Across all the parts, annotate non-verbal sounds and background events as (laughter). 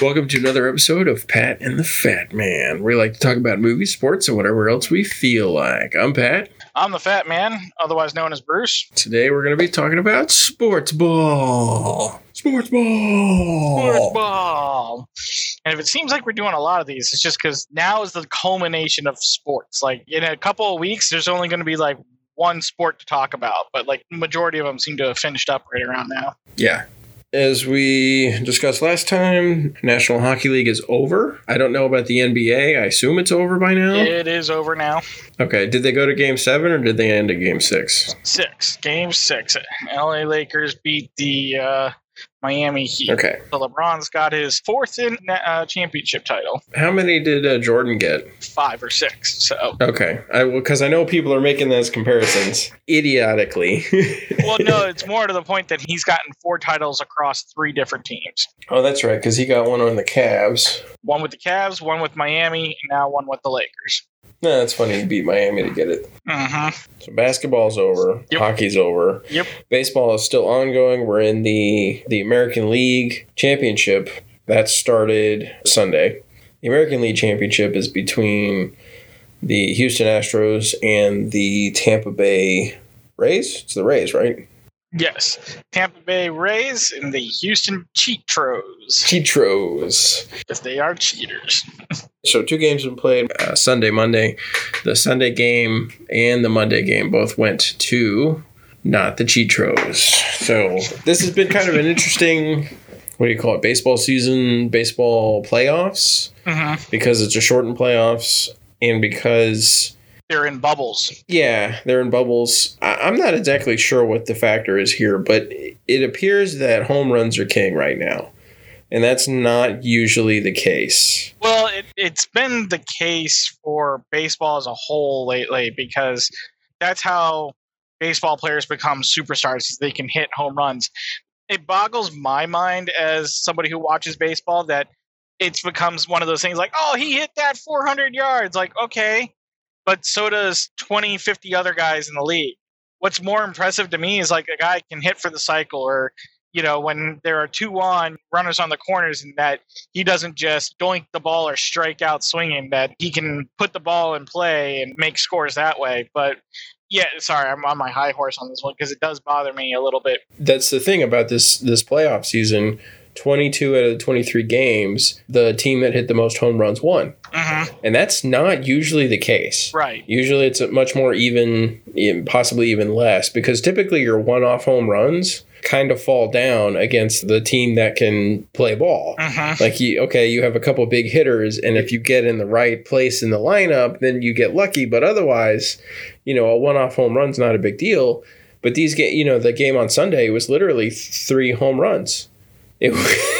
Welcome to another episode of Pat and the Fat Man. We like to talk about movies, sports, and whatever else we feel like. I'm Pat. I'm the Fat Man, otherwise known as Bruce. Today we're going to be talking about sports ball. Sports ball. Sports ball. And if it seems like we're doing a lot of these, it's just because now is the culmination of sports. Like in a couple of weeks, there's only going to be like one sport to talk about, but like majority of them seem to have finished up right around now. Yeah. As we discussed last time, National Hockey League is over. I don't know about the NBA. I assume it's over by now. It is over now. Okay. Did they go to game seven or did they end at game six? Six. Game six. LA Lakers beat the uh, Miami Heat. Okay. So LeBron's got his fourth in, uh, championship title, How many did uh, Jordan get? five or six. So, Okay. I because I know people are making those comparisons idiotically. (laughs) well, no, it's more to the point that he's gotten four titles across three different teams. oh, that's right. Because he got one on the Cavs. One with the Cavs, one with Miami, and now one with the Lakers. No, that's funny. He beat Miami to get it. Mm-hmm. So basketball's over. Yep. Hockey's over. Yep. Baseball is still ongoing. We're in the the American League Championship that started Sunday. The American League Championship is between the Houston Astros and the Tampa Bay Rays. It's the Rays, right? Yes, Tampa Bay Rays and the Houston Cheatros, Cheatros. because they are cheaters. (laughs) So two games have been played uh, Sunday, Monday. The Sunday game and the Monday game both went to not the Cheatros. So this has been kind of an interesting, what do you call it, baseball season, baseball playoffs, Mm-hmm. because it's a shortened playoffs and because, They're in bubbles. yeah, they're in bubbles. I- I'm not exactly sure what the factor is here, but it appears that home runs are king right now. And that's not usually the case. Well, it, it's been the case for baseball as a whole lately because that's how baseball players become superstars. Is they can hit home runs. It boggles my mind as somebody who watches baseball that it becomes one of those things like, oh, he hit that 400 yards. Like, okay, but so does 20, 50 other guys in the league. What's more impressive to me is like a guy can hit for the cycle or, you know, when there are two on runners on the corners and that he doesn't just doink the ball or strike out swinging, that he can put the ball in play and make scores that way. But yeah, sorry, I'm on my high horse on this one because it does bother me a little bit. that's the thing about this this playoff season 22 out of the 23 games the team that hit the most home runs won Mm-hmm. and that's not usually the case Right. usually it's a much more even possibly even less because typically your one-off home runs kind of fall down against the team that can play ball Mm-hmm. like you okay you have a couple big hitters and if you get in the right place in the lineup then you get lucky but otherwise you know a one-off home run's not a big deal but these ga- you know the game on sunday was literally three home runs it,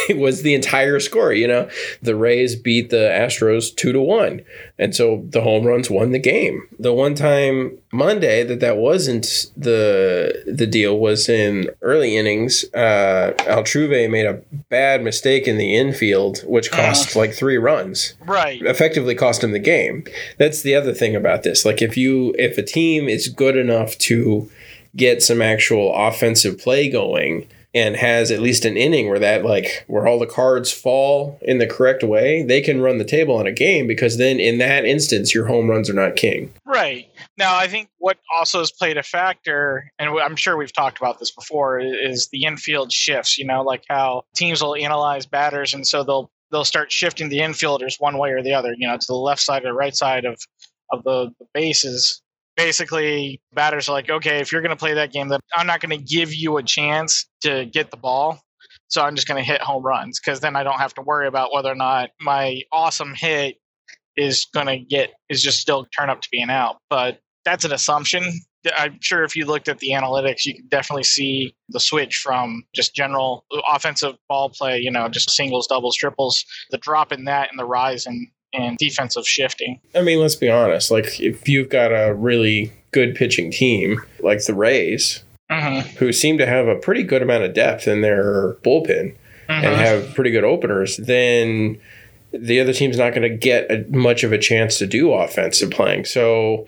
(laughs) it was the entire score you know the rays beat the astros two to one and so the home runs won the game the one time monday that that wasn't the the deal was in early innings uh altuve made a bad mistake in the infield which cost like three runs Right. effectively cost him the game. That's the other thing about this. Like if you if a team is good enough to get some actual offensive play going and has at least an inning where that like where all the cards fall in the correct way, they can run the table on a game because then in that instance your home runs are not king. Right. Now, I think what also has played a factor, and I'm sure we've talked about this before, is the infield shifts. You know, like how teams will analyze batters, and so they'll they'll start shifting the infielders one way or the other. You know, to the left side or right side of of the, the bases. Basically, batters are like, okay, if you're going to play that game, then I'm not going to give you a chance to get the ball. So I'm just going to hit home runs because then I don't have to worry about whether or not my awesome hit is going to get is just still turn up to being out. But that's an assumption. I'm sure if you looked at the analytics, you could definitely see the switch from just general offensive ball play, you know, just singles, doubles, triples, the drop in that and the rise in, in defensive shifting. I mean, let's be honest. Like if you've got a really good pitching team like the Rays, hmm who seem to have a pretty good amount of depth in their bullpen, and have pretty good openers, then the other team's not going to get a, much of a chance to do offensive playing. So,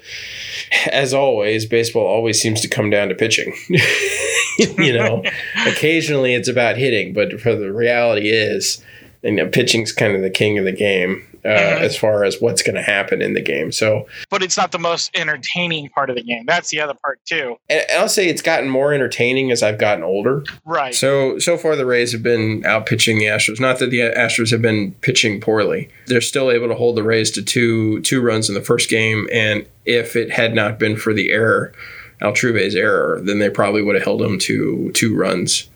as always, baseball always seems to come down to pitching. (laughs) you know, (laughs) occasionally it's about hitting, but for the reality is, you know, pitching's kind of the king of the game uh, Mhm. as far as what's going to happen in the game. So, But it's not the most entertaining part of the game. That's the other part too. and I'll say it's gotten more entertaining as I've gotten older. Right. So so far the Rays have been out pitching the Astros. Not that the Astros have been pitching poorly. They're still able to hold the Rays to two two runs in the first game. And if it had not been for the error, Altuve's error, then they probably would have held them to two runs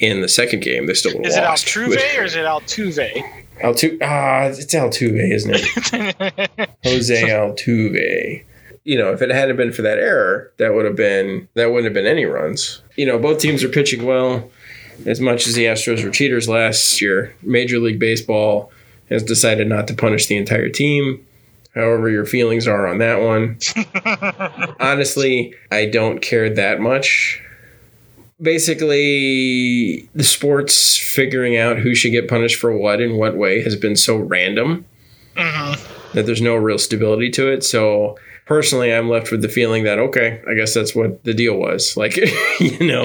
in the second game. They still would have is it lost. Altuve or is it Altuve? Altuve, ah, it's Altuve, isn't it? (laughs) Jose Altuve. You know, if it hadn't been for that error, that would have been that wouldn't have been any runs. You know, both teams are pitching well. As much as the Astros were cheaters last year, Major League Baseball has decided not to punish the entire team. However, your feelings are on that one. (laughs) Honestly, I don't care that much. Basically, the sports figuring out who should get punished for what in what way has been so random Mhm. that there's no real stability to it. So personally, I'm left with the feeling that okay, I guess that's what the deal was. (laughs) Like, you know,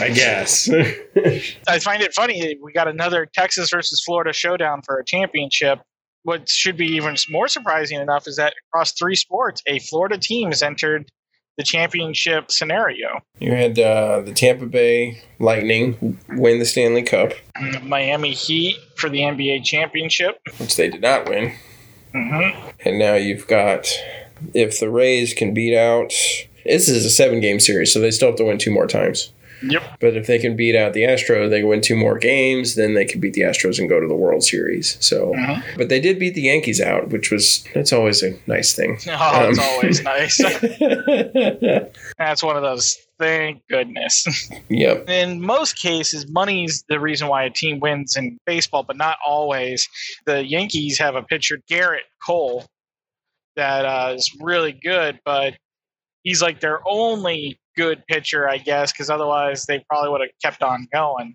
I guess. (laughs) I find it funny. We got another Texas versus Florida showdown for a championship. What should be even more surprising enough is that across three sports, a Florida team has entered the championship scenario. you had uh, the Tampa Bay Lightning win the Stanley Cup, Miami Heat for the NBA championship. which they did not win, hmm and now you've got if the Rays can beat out. This is a seven game series, so they still have to win two more times. Yep. But if they can beat out the Astros, they win two more games, then they can beat the Astros and go to the World Series. So, Mhm. but they did beat the Yankees out, which was that's always a nice thing. (laughs) Oh, it's Um, always nice. (laughs) That's one of those. Thank goodness. (laughs) yep. in most cases, money's the reason why a team wins in baseball, but not always. The Yankees have a pitcher, Gerrit Cole, that uh, is really good, but he's like their only good pitcher, I guess, because otherwise they probably would have kept on going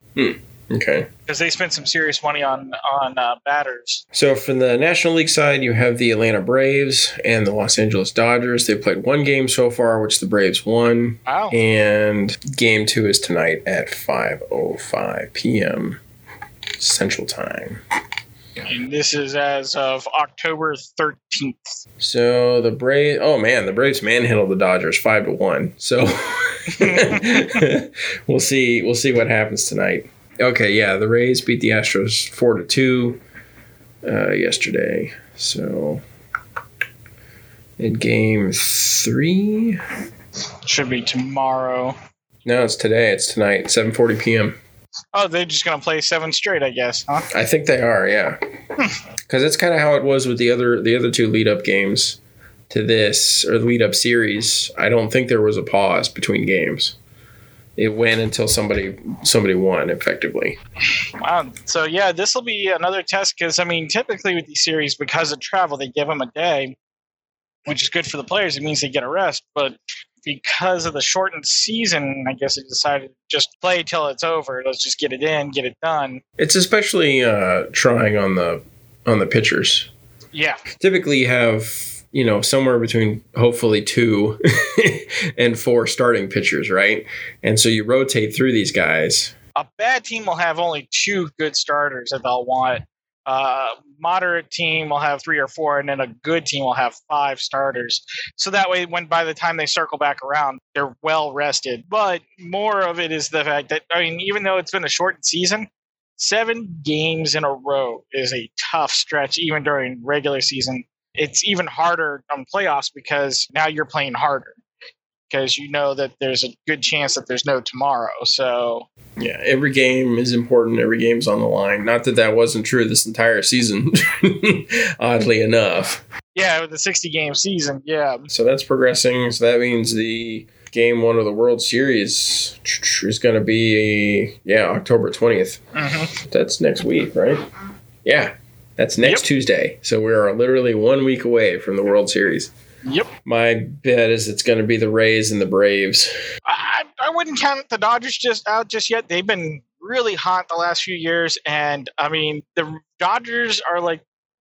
Okay. because they spent some serious money on on uh, batters. So from the National League side, you have the Atlanta Braves and the Los Angeles Dodgers. They've played one game so far, which the Braves won, Wow. and game two is tonight at 5:05 p.m. Central Time. And this is as of October 13th. So the Braves, oh man, the Braves manhandled the Dodgers five to one. So (laughs) we'll see. We'll see what happens tonight. Okay, yeah, the Rays beat the Astros four to two uh, yesterday. So in game three, Should be tomorrow. no, it's today. It's tonight, seven forty p.m. Oh, they're just going to play seven straight, I guess, huh? I think they are, yeah, hmm. because that's kind of how it was with the other the other two lead up games to this or the lead up series. I don't think there was a pause between games. It went until somebody somebody won effectively. Wow. So yeah, this will be another test because I mean, typically with these series, because of travel, they give them a day, which is good for the players. It means they get a rest, but because of the shortened season, I guess they decided just play till it's over. Let's just get it in, get it done. It's especially uh, trying on the on the pitchers. Yeah, Typically, you have you know somewhere between hopefully two (laughs) and four starting pitchers, right? And so you rotate through these guys. a bad team will have only two good starters that they'll want. Uh, moderate team will have three or four, and then a good team will have five starters. So that way, when by the time they circle back around, they're well rested. But more of it is the fact that I mean, even though it's been a shortened season, seven games in a row is a tough stretch, even during regular season. It's even harder on playoffs because now you're playing harder because you know that there's a good chance that there's no tomorrow. So Yeah, every game is important. Every game's on the line. Not that that wasn't true this entire season, (laughs) oddly enough. Yeah, with the 60 game season. Yeah. So that's progressing. So that means the game one of the World Series is going to be, yeah, October 20th. hmm That's next week, right? Yeah, that's next Yep. Tuesday. So we are literally one week away from the World Series. Yep. My bet is it's going to be the Rays and the Braves. I, I wouldn't count the Dodgers just out just yet. They've been really hot the last few years. And I mean, the Dodgers are like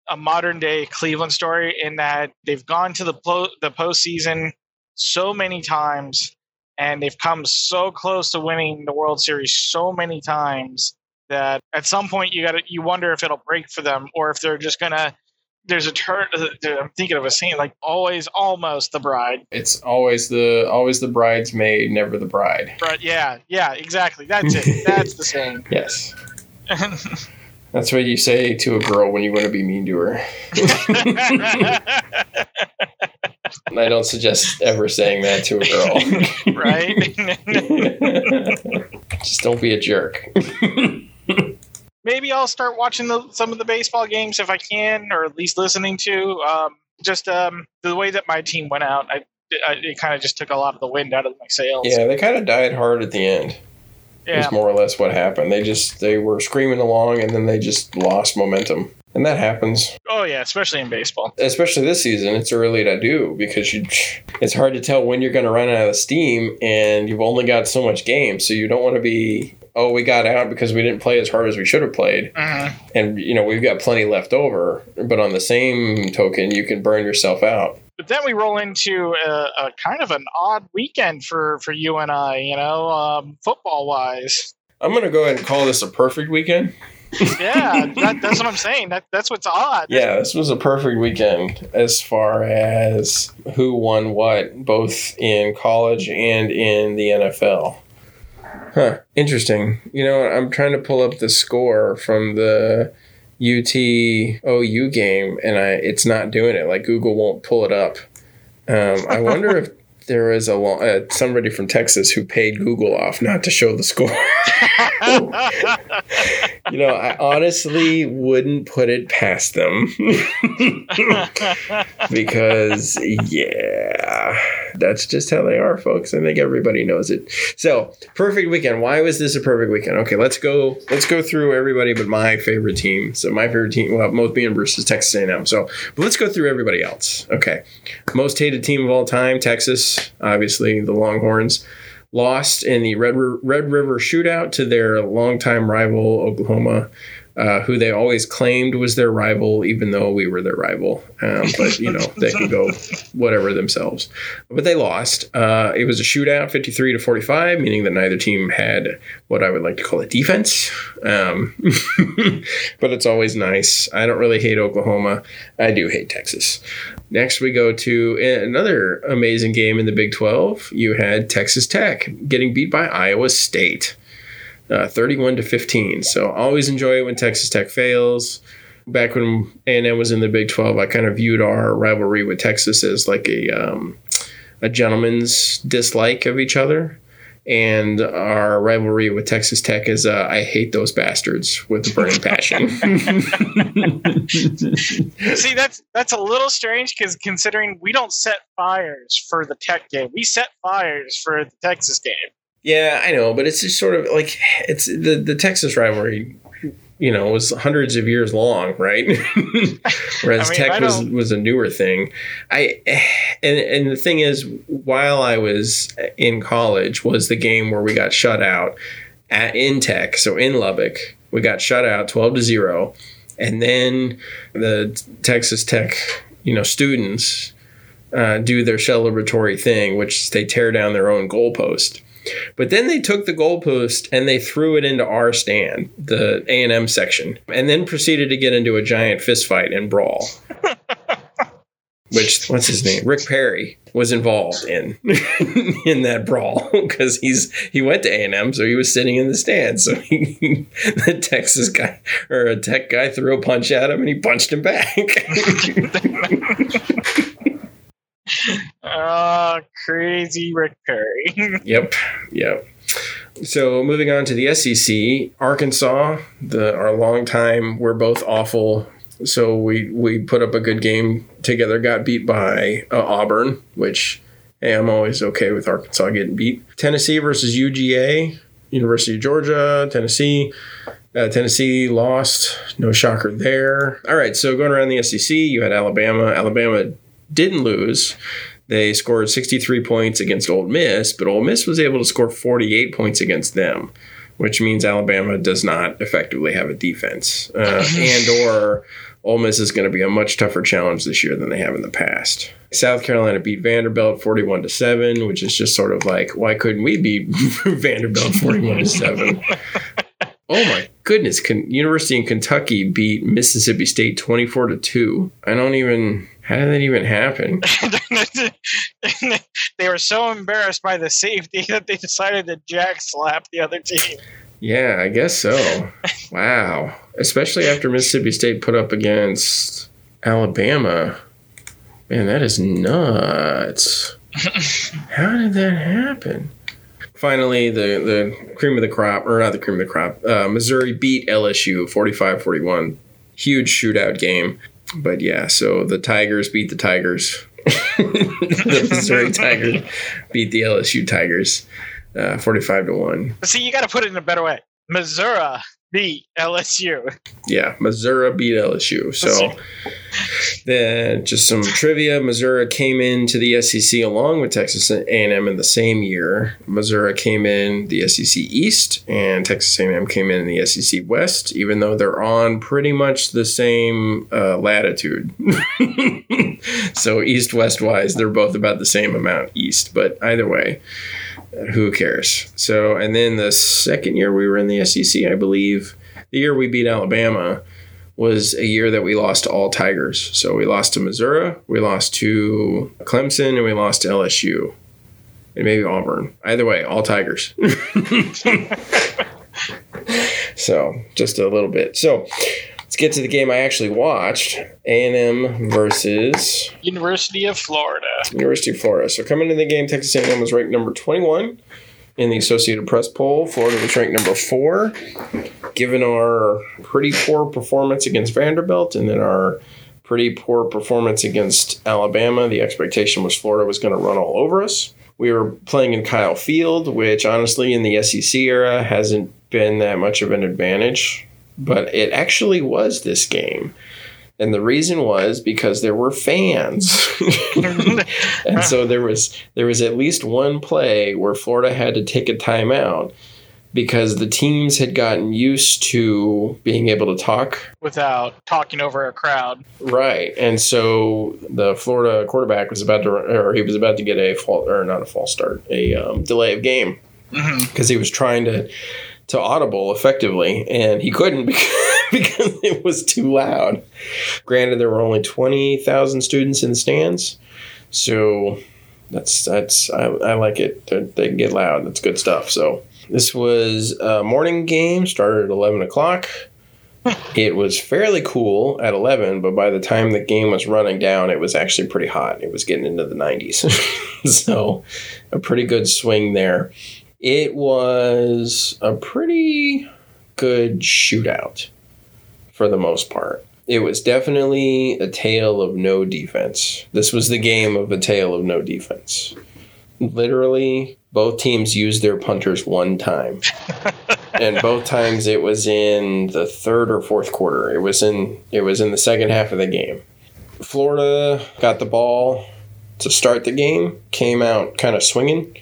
a modern day Cleveland story in that they've gone to the po- the postseason so many times, and they've come so close to winning the World Series so many times that at some point you got to you wonder if it'll break for them or if they're just gonna. There's a turn. I'm thinking of a scene like always, almost the bride. It's always the always the bridesmaid, never the bride. But yeah, yeah, exactly. That's it. That's the (laughs) saying. Yes. (laughs) That's what you say to a girl when you want to be mean to her. And (laughs) I don't suggest ever saying that to a girl. right? Just don't be a jerk. Maybe I'll start watching the, some of the baseball games if I can, or at least listening to. Um, just um, the way that my team went out, I, I it kind of just took a lot of the wind out of my sails. Yeah, they kind of died hard at the end. Yeah. Is more or less what happened. They just they were screaming along and then they just lost momentum. And that happens, Oh yeah, especially in baseball. especially this season. It's early to do because you it's hard to tell when you're going to run out of steam and you've only got so much game, so you don't want to be oh, we got out because we didn't play as hard as we should have played. Mhm. And you know, we've got plenty left over, but on the same token, you can burn yourself out. But then we roll into a, a kind of an odd weekend for for you and I. You know, um, football wise. I'm going to go ahead and call this a perfect weekend. Yeah, that, that's what I'm saying. That that's what's odd. Yeah, this was a perfect weekend as far as who won what, both in college and in the NFL. Huh, interesting. You know, I'm trying to pull up the score from the UT OU game, and I it's not doing it. Like Google won't pull it up. Um, I wonder if there is a uh, somebody from Texas who paid Google off not to show the score. (laughs) you know, I honestly wouldn't put it past them. (laughs) (laughs) because, yeah, that's just how they are, folks. I think everybody knows it. So, perfect weekend. Why was this a perfect weekend? Okay, let's go. Let's go through everybody but my favorite team. So, my favorite team, well, most being versus Texas A&M. So, but let's go through everybody else. Okay, most hated team of all time, Texas. Obviously, the Longhorns lost in the Red, Red River shootout to their longtime rival, Oklahoma, uh, who they always claimed was their rival, even though we were their rival. Um, but, you know, they can go (laughs) whatever themselves. But they lost. Uh, it was a shootout, 53 to 45, meaning that neither team had what I would like to call a defense. Um, (laughs) but it's always nice. I don't really hate Oklahoma. I do hate Texas. Next, we go to another amazing game in the Big 12. You had Texas Tech getting beat by Iowa State, uh, 31 to 15. So always enjoy it when Texas Tech fails. Back when A&M was in the Big 12, I kind of viewed our rivalry with Texas as like a um, a gentleman's dislike of each other. And our rivalry with Texas Tech is uh, I hate those bastards with a burning passion. (laughs) See, that's that's a little strange because considering we don't set fires for the Tech game, we set fires for the Texas game. Yeah, I know, but it's just sort of like it's the the Texas rivalry. You know, was hundreds of years long, right? (laughs) Whereas I mean, Tech was was a newer thing. I and and the thing is, while I was in college, was the game where we got shut out at in Tech, so in Lubbock, we got shut out twelve to zero, and then the Texas Tech, you know, students uh, do their celebratory thing, which they tear down their own goalpost. But then they took the goalpost and they threw it into our stand, the A and M section, and then proceeded to get into a giant fist fight and brawl. Which what's his name? Rick Perry was involved in (laughs) in that brawl because he's he went to A and M, so he was sitting in the stands. So he, (laughs) the Texas guy or a Tech guy threw a punch at him and he punched him back. (laughs) Ah, crazy Rick Perry. (laughs) Yep, yep. So moving on to the SEC, Arkansas, the our long time, we're both awful. So we we put up a good game together. Got beat by uh, Auburn, which hey, I'm always okay with Arkansas getting beat. Tennessee versus UGA, University of Georgia, Tennessee. Uh, Tennessee lost. No shocker there. All right, so going around the SEC, you had Alabama. Alabama didn't lose. They scored 63 points against Ole Miss, but Ole Miss was able to score 48 points against them, which means Alabama does not effectively have a defense, uh, (laughs) and or Ole Miss is going to be a much tougher challenge this year than they have in the past. South Carolina beat Vanderbilt 41 to 7, which is just sort of like, why couldn't we beat (laughs) Vanderbilt 41 to 7? (laughs) Oh my goodness. University in Kentucky beat Mississippi State 24 to 2. I don't even. How did that even happen? (laughs) they were so embarrassed by the safety (laughs) that they decided to jack slap the other team. Yeah, I guess so. (laughs) wow. Especially after Mississippi State put up against Alabama. Man, that is nuts. How did that happen? Finally, the, the cream of the crop, or not the cream of the crop, uh, Missouri beat LSU 45 41. Huge shootout game. But yeah, so the Tigers beat the Tigers. the Missouri (laughs) Tigers beat the LSU Tigers uh, 45 to 1. See, you got to put it in a better way. Missouri beat LSU. Yeah, Missouri beat LSU. So then just some trivia. Missouri came into the SEC along with Texas A&M in the same year. Missouri came in the SEC East and Texas A&M came in the SEC West, even though they're on pretty much the same uh, latitude. (laughs) so east-west wise, they're both about the same amount east. But either way, who cares? So, and then the second year we were in the SEC, I believe, the year we beat Alabama was a year that we lost to all Tigers. So we lost to Missouri, we lost to Clemson, and we lost to LSU. And maybe Auburn. Either way, all Tigers. (laughs) (laughs) so just a little bit. So let's get to the game I actually watched. A&M versus University of Florida. University of Florida. So coming into the game, Texas A&M was ranked number 21 in the Associated Press poll. Florida was ranked number four. Given our pretty poor performance against Vanderbilt and then our pretty poor performance against Alabama, the expectation was Florida was going to run all over us. We were playing in Kyle Field, which honestly in the SEC era hasn't been that much of an advantage, but it actually was this game. And the reason was because there were fans. (laughs) and so there was there was at least one play where Florida had to take a timeout because the teams had gotten used to being able to talk without talking over a crowd. Right. And so the Florida quarterback was about to or he was about to get a fault or not a false start, a um, delay of game because mm-hmm. he was trying to to audible effectively and he couldn't (laughs) because, because it was too loud. Granted there were only 20,000 students in the stands. So that's that's I, I like it. They're, they get loud. That's good stuff. So this was a morning game, started at 11 o'clock. it was fairly cool at 11, but by the time the game was running down, it was actually pretty hot. It was getting into the 90s. (laughs) so, a pretty good swing there. It was a pretty good shootout for the most part. It was definitely a tale of no defense. This was the game of a tale of no defense. Literally, both teams used their punters one time. (laughs) and both times it was in the third or fourth quarter. It was in it was in the second half of the game. Florida got the ball to start the game, came out kind of swinging.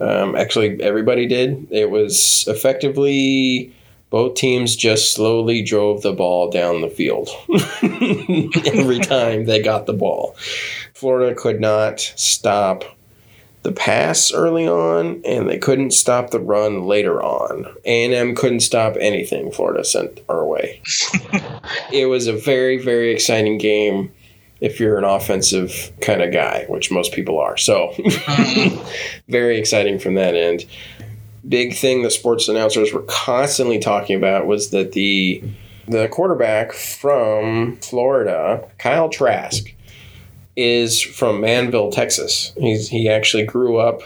Um, actually, everybody did. It was effectively both teams just slowly drove the ball down the field (laughs) every time they got the ball. Florida could not stop the pass early on, and they couldn't stop the run later on. A&M couldn't stop anything Florida sent our way. (laughs) it was a very, very exciting game if you're an offensive kind of guy, which most people are. So, (laughs) very exciting from that end. Big thing the sports announcers were constantly talking about was that the the quarterback from Florida, Kyle Trask, is from Manvel, Texas. He's he actually grew up.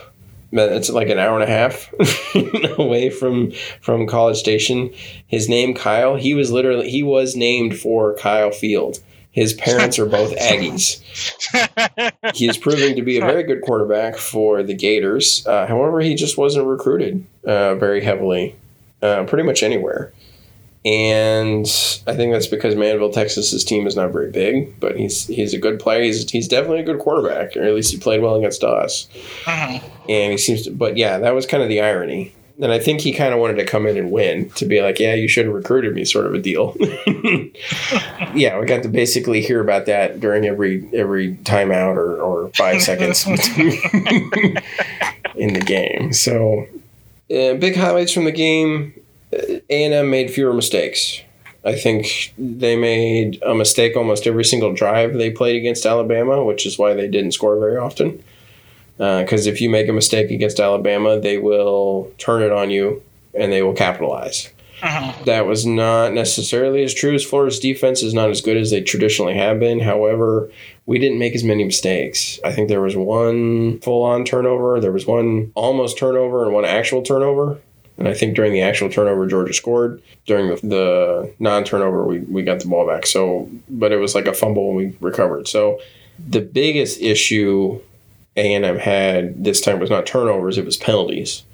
It's like an hour and a half (laughs) away from from College Station. His name Kyle. He was literally he was named for Kyle Field. His parents are both (laughs) Aggies. he is proving to be a very good quarterback for the Gators. Uh, however, he just wasn't recruited uh, very heavily, uh, pretty much anywhere. And I think that's because Manvel, Texas's team is not very big, but he's he's a good player. He's, he's definitely a good quarterback, or at least he played well against us. Uh-huh. And he seems to, but yeah, that was kind of the irony. And I think he kind of wanted to come in and win to be like, yeah, you should have recruited me, sort of a deal. (laughs) yeah, we got to basically hear about that during every every timeout or, or five seconds (laughs) in the game. So, uh, big highlights from the game: A and M made fewer mistakes. I think they made a mistake almost every single drive they played against Alabama, which is why they didn't score very often. Because uh, if you make a mistake against Alabama, they will turn it on you and they will capitalize. Uh-huh. That was not necessarily as true as Florida's defense is not as good as they traditionally have been. However, we didn't make as many mistakes. I think there was one full on turnover, there was one almost turnover, and one actual turnover. And I think during the actual turnover, Georgia scored. During the, the non turnover, we, we got the ball back. So, but it was like a fumble and we recovered. So, the biggest issue A&M had this time was not turnovers, it was penalties.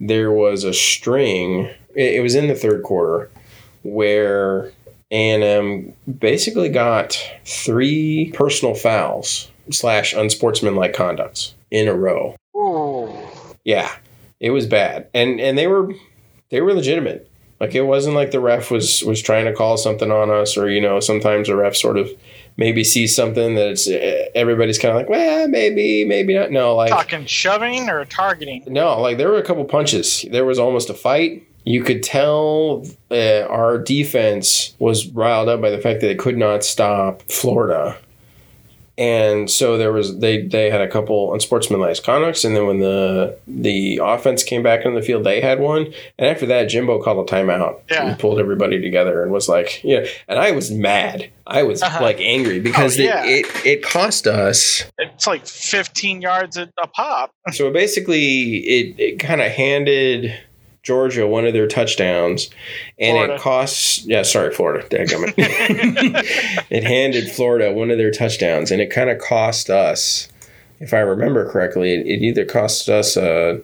There was a string, it, it was in the third quarter, where A&M basically got three personal fouls slash unsportsmanlike conducts in a row. Ooh. Yeah, it was bad, and and they were they were legitimate. Like it wasn't like the ref was was trying to call something on us, or you know, sometimes the ref sort of maybe sees something that it's everybody's kind of like, well, maybe, maybe not. No, like talking shoving or targeting. No, like there were a couple punches. There was almost a fight. You could tell uh, our defense was riled up by the fact that it could not stop Florida and so there was they they had a couple unsportsmanlike conducts, and then when the the offense came back in the field, they had one. And after that, Jimbo called a timeout yeah. and pulled everybody together and was like, yeah. And I was mad. I was uh-huh. like angry because oh, yeah. it, it, it cost us. It's like 15 yards a, a pop. so basically, it it kind of handed Georgia one of their touchdowns, and Florida. it costs. Yeah, sorry, Florida. it. (laughs) it handed Florida one of their touchdowns, and it kind of cost us, if I remember correctly, it, it either cost us a.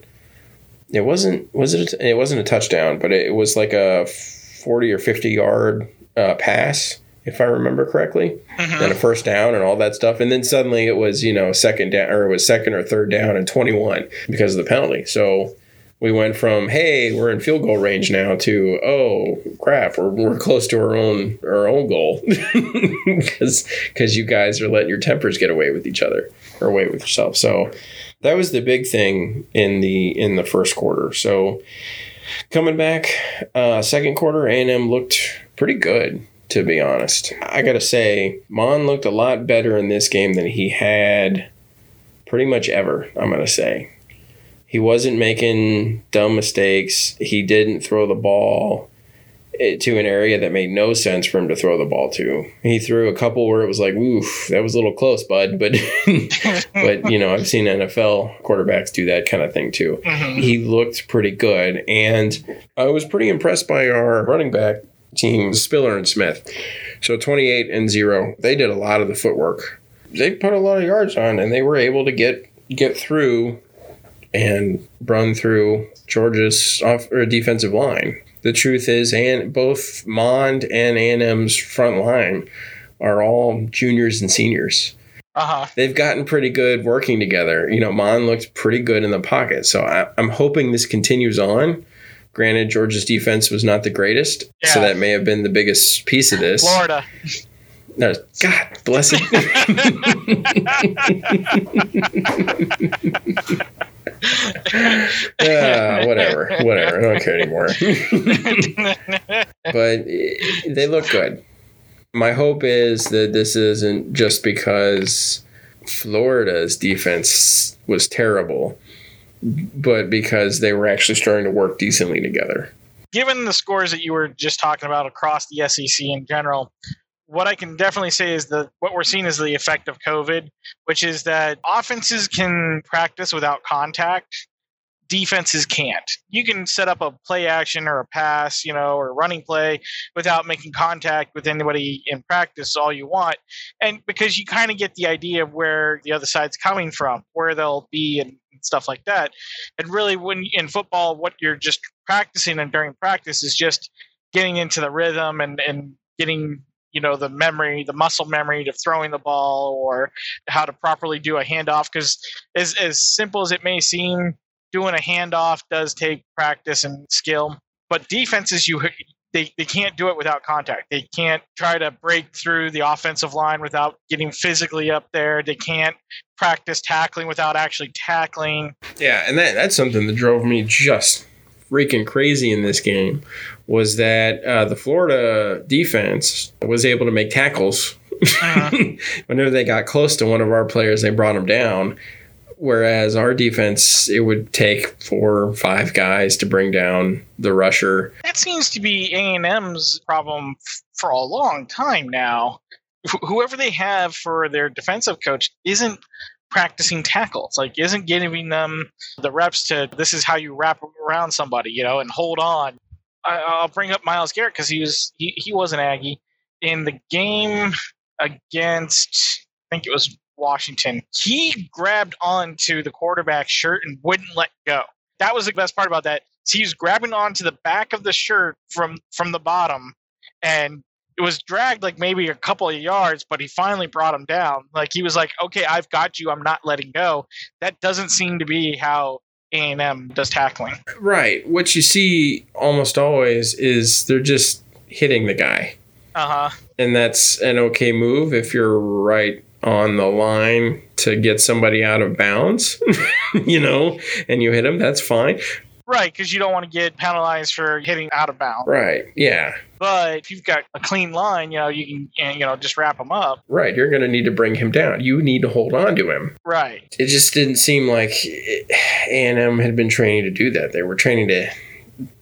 It wasn't. Was it? A, it wasn't a touchdown, but it, was like a forty or fifty yard uh, pass if I remember correctly, mm-hmm. and a first down and all that stuff. And then suddenly it was, you know, second down or it was second or third down and 21 because of the penalty. So we went from hey we're in field goal range now to oh crap we're, we're close to our own our own goal. (laughs) Because because you guys are letting your tempers get away with each other or away with yourself. So that was the big thing in the in the first quarter. So coming back uh, second quarter a&m looked pretty good to be honest. I gotta say Mond looked a lot better in this game than he had pretty much ever i'm gonna say he wasn't making dumb mistakes. He didn't throw the ball eh, to an area that made no sense for him to throw the ball to. He threw a couple where it was like, "Oof, that was a little close, bud." But, (laughs) but you know, I've seen NFL quarterbacks do that kind of thing too. Mm-hmm. He looked pretty good, and I was pretty impressed by our running back team, Spiller and Smith. So twenty-eight and zero. They did a lot of the footwork. They put a lot of yards on, and they were able to get get through and run through Georgia's off or defensive line. The truth is, and both Mond and A&M's front line are all juniors and seniors. Uh-huh. They've gotten pretty good working together. You know, Mond looked pretty good in the pocket, so I, am hoping this continues on. Granted, Georgia's defense was not the greatest, yeah. so that may have been the biggest piece of this. Florida. No, God bless it. (laughs) (laughs) (laughs) uh, whatever, whatever. I don't care anymore. (laughs) but they look good. My hope is that this isn't just because Florida's defense was terrible, but because they were actually starting to work decently together. Given the scores that you were just talking about across the SEC in general, what I can definitely say is that what we're seeing is the effect of COVID, which is that offenses can practice without contact. Defenses can't. You can set up a play action or a pass, you know, or a running play without making contact with anybody in practice all you want. And because you kind of get the idea of where the other side's coming from, where they'll be and stuff like that. And really when in football what you're just practicing and during practice is just getting into the rhythm and, and getting you know the memory the muscle memory of throwing the ball or how to properly do a handoff because as, as simple as it may seem doing a handoff does take practice and skill, but defenses you they, they can't do it without contact. They can't try to break through the offensive line without getting physically up there. They can't practice tackling without actually tackling. Yeah, and that, that's something that drove me just freaking crazy in this game was that uh, the Florida defense was able to make tackles. Uh-huh. (laughs) Whenever they got close to one of our players, they brought them down. Whereas our defense, it would take four or five guys to bring down the rusher. That seems to be A and M's problem f- for a long time now. Wh- whoever they have for their defensive coach isn't practicing tackles, like isn't giving them the reps to this is how you wrap around somebody, you know, and hold on. I, I'll bring up Myles Garrett because he was he, he was an Aggie in the game against I think it was Washington, he grabbed onto the quarterback's shirt and wouldn't let go. That was the best part about that. He was grabbing onto the back of the shirt from from the bottom, and it was dragged like maybe a couple of yards, but he finally brought him down. Like he was like, "Okay, I've got you. I'm not letting go." That doesn't seem to be how A and M does tackling. Right. What you see almost always is they're just hitting the guy. Uh huh. And that's an okay move if you're right on the line to get somebody out of bounds, (laughs) you know, and you hit them, that's fine. Right, because you don't want to get penalized for hitting out of bounds. Right. Yeah. But if you've got a clean line, you know, you can, you know, just wrap him up. Right. You're going to need to bring him down. You need to hold on to him. Right. It just didn't seem like A&M had been training to do that. They were training to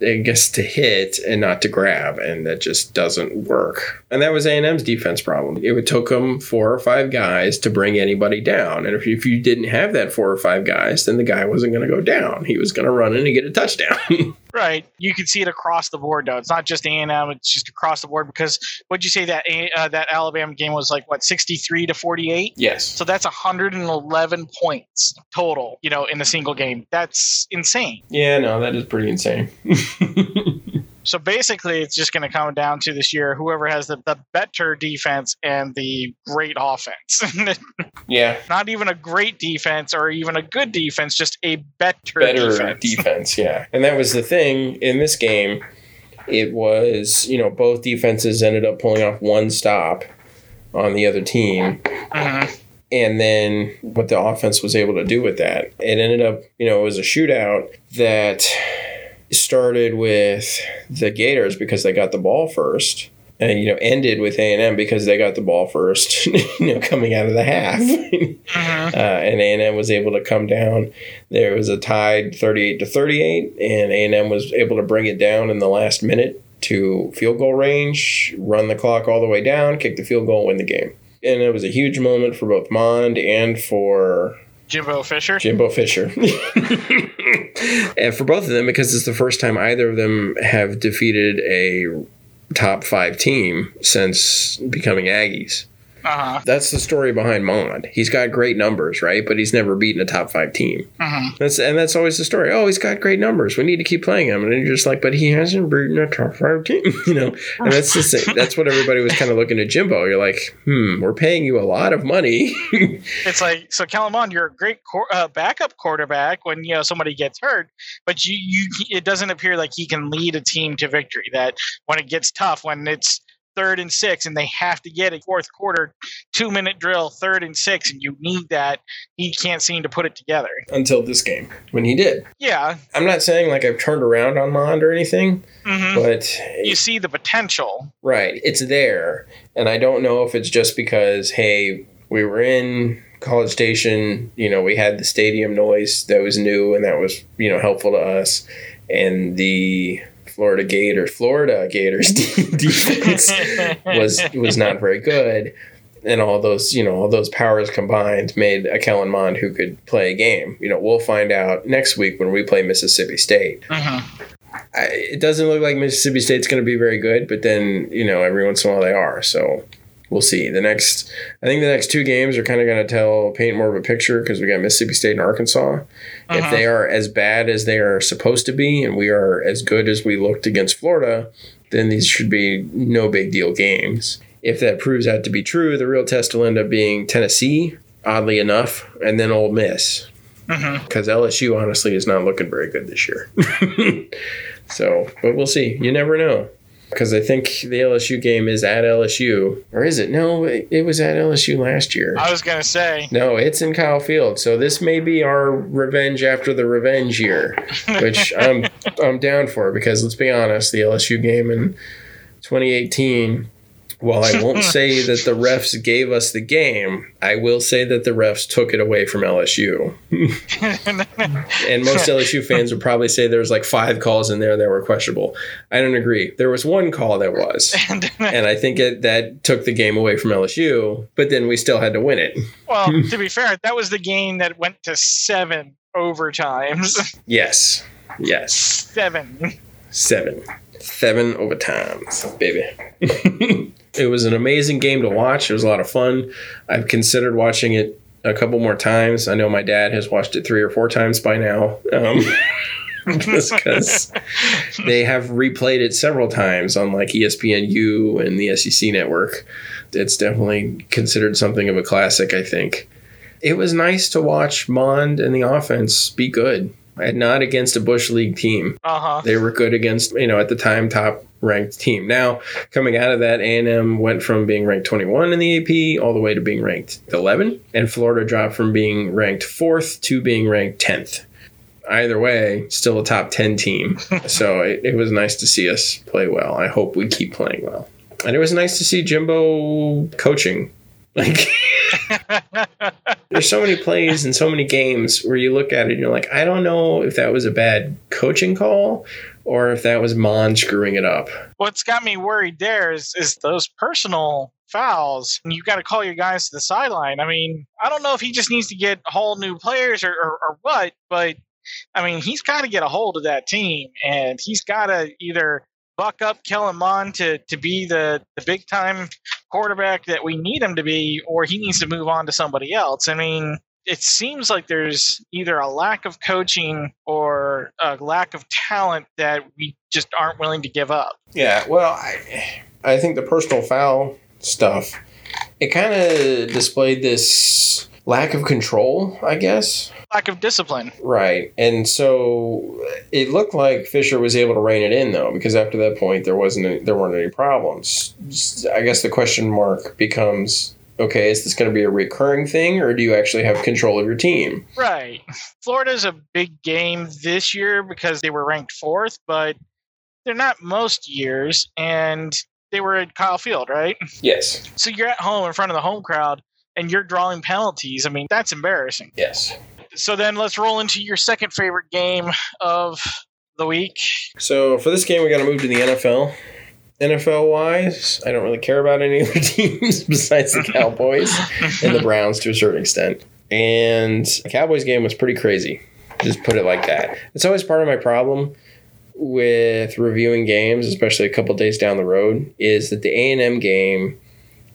I guess to hit and not to grab, and that just doesn't work. And that was A and M's defense problem. It would took them four or five guys to bring anybody down, and if you, if you didn't have that four or five guys, then the guy wasn't going to go down. He was going to run in and get a touchdown. (laughs) Right. You can see it across the board, though. It's not just A and M; it's just across the board. Because what'd you say that uh, that Alabama game was like? What sixty three to forty eight? Yes. So that's hundred and eleven points total. You know, in a single game. That's insane. Yeah. No, that is pretty insane. (laughs) So basically, it's just going to come down to this year whoever has the, the better defense and the great offense. (laughs) yeah. Not even a great defense or even a good defense, just a better, better defense. defense. Yeah. And that was the thing in this game. It was, you know, both defenses ended up pulling off one stop on the other team. Mhm. And then what the offense was able to do with that. It ended up, you know, it was a shootout that started with the Gators because they got the ball first, and you know ended with A and M because they got the ball first. (laughs) you know, coming out of the half, Mhm. (laughs) (laughs) uh, and A and M was able to come down. There was a tied thirty-eight to thirty-eight, and A and M was able to bring it down in the last minute to field goal range, run the clock all the way down, kick the field goal, win the game. And it was a huge moment for both Mond and for Jimbo Fisher. Jimbo Fisher. (laughs) and for both of them, because it's the first time either of them have defeated a top five team since becoming Aggies. Uh-huh. That's the story behind Mond. He's got great numbers, right? But he's never beaten a top five team. Mhm. That's and that's always the story. Oh, he's got great numbers. We need to keep playing him. And you're just like, but he hasn't beaten a top five team, (laughs) you know. And that's the same. That's what everybody was kind of looking at Jimbo. You're like, hmm, we're paying you a lot of money. (laughs) It's like so, Kellen Mond, you're a great quar uh, backup quarterback when you know somebody gets hurt, but you, you it doesn't appear like he can lead a team to victory. That when it gets tough, when it's third and six, and they have to get a fourth quarter two minute drill, third and six, and you need that, he can't seem to put it together. Until this game, when he did. Yeah, I'm not saying like I've turned around on Mond or anything, hmm but you see the potential. right, it's there, and I don't know if it's just because hey, we were in College Station, you know, we had the stadium noise that was new and that was you know helpful to us, and the Florida Gators, Florida Gators defense (laughs) was was not very good. And all those, you know, all those powers combined made a Kellen Mond who could play a game. You know, we'll find out next week when we play Mississippi State. Mhm. I, it doesn't look like Mississippi State's going to be very good, but then you know every once in a while they are. So we'll see. The next, I think the next two games are kind of going to tell paint more of a picture because we got Mississippi State and Arkansas. If Uh-huh. they are as bad as they are supposed to be, and we are as good as we looked against Florida, then these should be no big deal games. If that proves out to be true, the real test will end up being Tennessee, oddly enough, and then Ole Miss. because LSU honestly is not looking very good this year. (laughs) so, but we'll see. You never know. Because I think the LSU game is at LSU. Or is it? No, it it was at LSU last year. I was gonna say, No, it's in Kyle Field. So this may be our revenge after the revenge year, (laughs) which I'm I'm down for because let's be honest, the LSU game in 2018. While I won't (laughs) say that the refs gave us the game, I will say that the refs took it away from LSU. (laughs) and most LSU fans would probably say there was like five calls in there that were questionable. I don't agree. There was one call that was, (laughs) and I think it, that took the game away from LSU. But then we still had to win it. well, to be fair, that was the game that went to seven overtimes. Yes, yes. seven. Seven. Seven overtimes, baby. It was an amazing game to watch. It was a lot of fun. I've considered watching it a couple more times. I know my dad has watched it three or four times by now. Um, (laughs) just because they have replayed it several times on like ESPNU and the SEC network. It's definitely considered something of a classic, I think. It was nice to watch Mond and the offense be good. And not against a Bush League team. Uh huh. They were good against, you know, at the time top ranked team. Now, coming out of that, A&M went from being ranked 21 in the AP all the way to being ranked 11, and Florida dropped from being ranked 4th to being ranked 10th. Either way, still a top 10 team. (laughs) so it, it was nice to see us play well. I hope we keep playing well. And it was nice to see Jimbo coaching. Like (laughs) there's so many plays and so many games where you look at it and you're like, I don't know if that was a bad coaching call or if that was Mond screwing it up. What's got me worried there is is those personal fouls. You got to call your guys to the sideline. I mean, I don't know if he just needs to get whole new players or, or, or what, but I mean, he's got to get a hold of that team, and he's got to either buck up Kellen Mond to to be the the big time quarterback that we need him to be, or he needs to move on to somebody else. I mean. It seems like there's either a lack of coaching or a lack of talent that we just aren't willing to give up. Yeah, well, I, I think the personal foul stuff, it kind of displayed this lack of control, I guess. Lack of discipline. Right. And so it looked like Fisher was able to rein it in though, because after that point there wasn't any, there weren't any problems. I guess the question mark becomes okay, is this going to be a recurring thing or do you actually have control of your team? Right. Florida's a big game this year because they were ranked fourth, but they're not most years, and they were at Kyle Field, right? Yes. So you're at home in front of the home crowd and you're drawing penalties. I mean, that's embarrassing. Yes. So then let's roll into your second favorite game of the week. So for this game, we got to move to the NFL. NFL wise, I don't really care about any (laughs) other teams besides the Cowboys and the Browns to a certain extent. And the Cowboys game was pretty crazy. Just put it like that. It's always part of my problem with reviewing games, especially a couple days down the road, is that the A and M game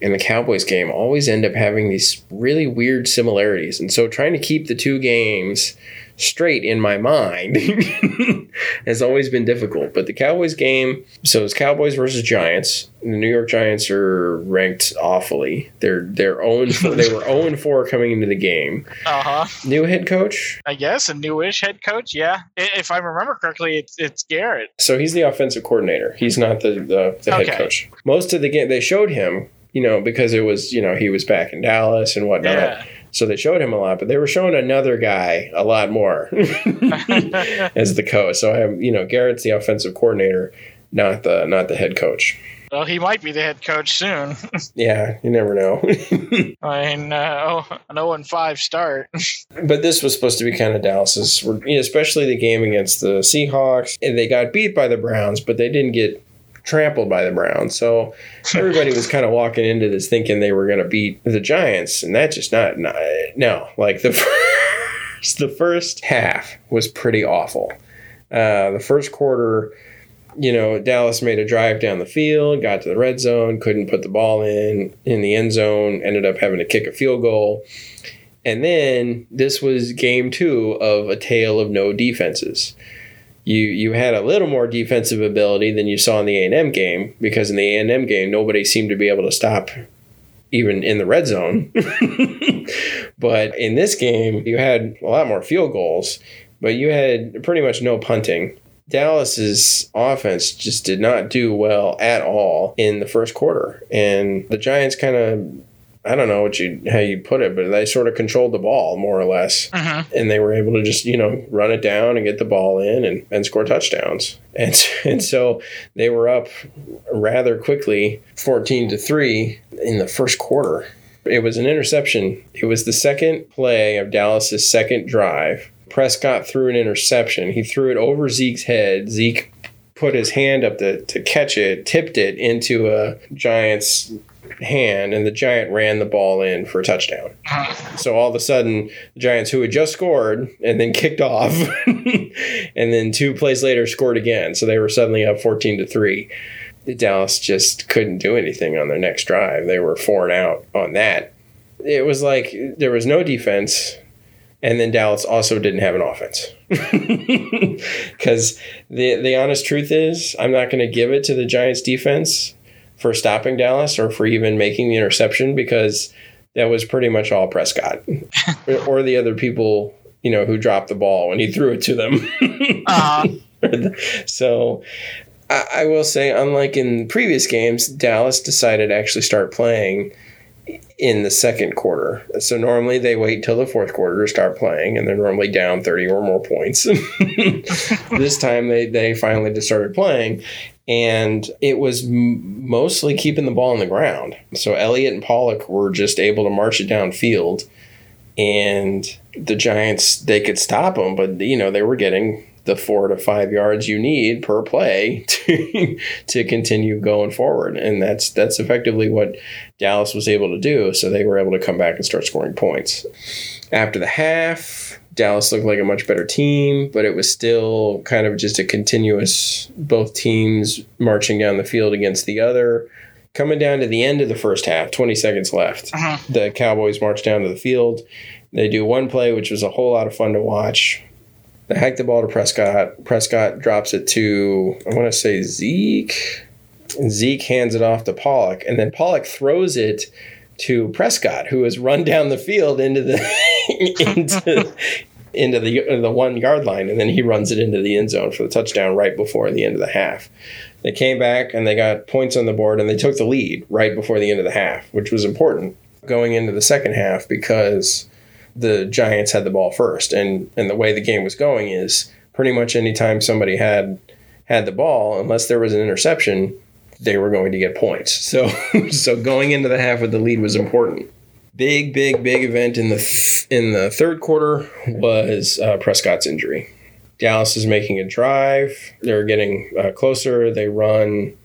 and the Cowboys game always end up having these really weird similarities. And so trying to keep the two games straight in my mind (laughs) has always been difficult. But the Cowboys game, so it's Cowboys versus Giants. The New York Giants are ranked awfully. They're they're 0 they were 0 4 coming into the game. Uh huh. New head coach. I guess a newish head coach. Yeah, if I remember correctly, it's it's Garrett. So he's the offensive coordinator. He's not the the, the head Okay. coach. Most of the game they showed him, you know, because it was you know he was back in Dallas and whatnot. Yeah. So they showed him a lot, but they were showing another guy a lot more (laughs) (laughs) as the coach. So I have you know Garrett's the offensive coordinator, not the not the head coach. well, he might be the head coach soon. (laughs) Yeah, you never know. I mean, uh, oh, an 0 and 5 start. but this was supposed to be kind of Dallas's, especially the game against the Seahawks. And they got beat by the Browns, but they didn't get trampled by the Browns. So (laughs) everybody was kind of walking into this thinking they were going to beat the Giants, and that just not, not no. Like the (laughs) first, the first half was pretty awful. Uh, the first quarter, you know, Dallas made a drive down the field, got to the red zone, couldn't put the ball in in the end zone, ended up having to kick a field goal. And then this was game two of a tale of no defenses. You you had a little more defensive ability than you saw in the A and M game because in the A and M game nobody seemed to be able to stop even in the red zone. (laughs) but in this game, you had a lot more field goals, but you had pretty much no punting. Dallas's offense just did not do well at all in the first quarter. And the Giants kind of I don't know what you how you put it, but they sort of controlled the ball more or less, Mhm. and they were able to just you know run it down and get the ball in and, and score touchdowns, and (laughs) and so they were up rather quickly, fourteen to three in the first quarter. It was an interception. It was the second play of Dallas's second drive. Prescott threw an interception. He threw it over Zeke's head. Zeke put his hand up to, to catch it, tipped it into a Giants hand, and the Giant ran the ball in for a touchdown. So all of a sudden, the Giants, who had just scored and then kicked off, (laughs) and then two plays later scored again, so they were suddenly up fourteen to three. Dallas just couldn't do anything on their next drive. They were four and out on that. It was like there was no defense, and then Dallas also didn't have an offense. (laughs) Because the the honest truth is, I'm not going to give it to the Giants defense for stopping Dallas or for even making the interception because that was pretty much all Prescott (laughs) or, the other people you know who dropped the ball when he threw it to them. Uh, (laughs) so I, I will say, unlike in previous games, Dallas decided to actually start playing in the second quarter. So normally they wait till the fourth quarter to start playing, and they're normally down 30 or more points. (laughs) this time they, they finally just started playing, and it was m- mostly keeping the ball on the ground. So Elliott and Pollard were just able to march it downfield, and the Giants, they could stop them, but, you know, they were getting the four to five yards you need per play (laughs) to to continue going forward, and that's that's effectively what Dallas was able to do. So they were able to come back and start scoring points. After the half, Dallas looked like a much better team, but it was still kind of just a continuous both teams marching down the field against the other. Coming down to the end of the first half, 20 seconds left, Mhm. the Cowboys march down to the field. They do one play, which was a whole lot of fun to watch. They hike the ball to Prescott. Prescott drops it to, I want to say Zeke. Zeke hands it off to Pollard, and then Pollard throws it to Prescott, who has run down the field into the (laughs) into into the the one yard line, and then he runs it into the end zone for the touchdown right before the end of the half. They came back and they got points on the board, and they took the lead right before the end of the half, which was important going into the second half because the Giants had the ball first, and and the way the game was going is pretty much anytime somebody had had the ball, unless there was an interception, they were going to get points. So (laughs) so going into the half with the lead was important. Big big big event in the th- in the third quarter was uh, Prescott's injury. Dallas is making a drive. They're getting uh, closer. They run.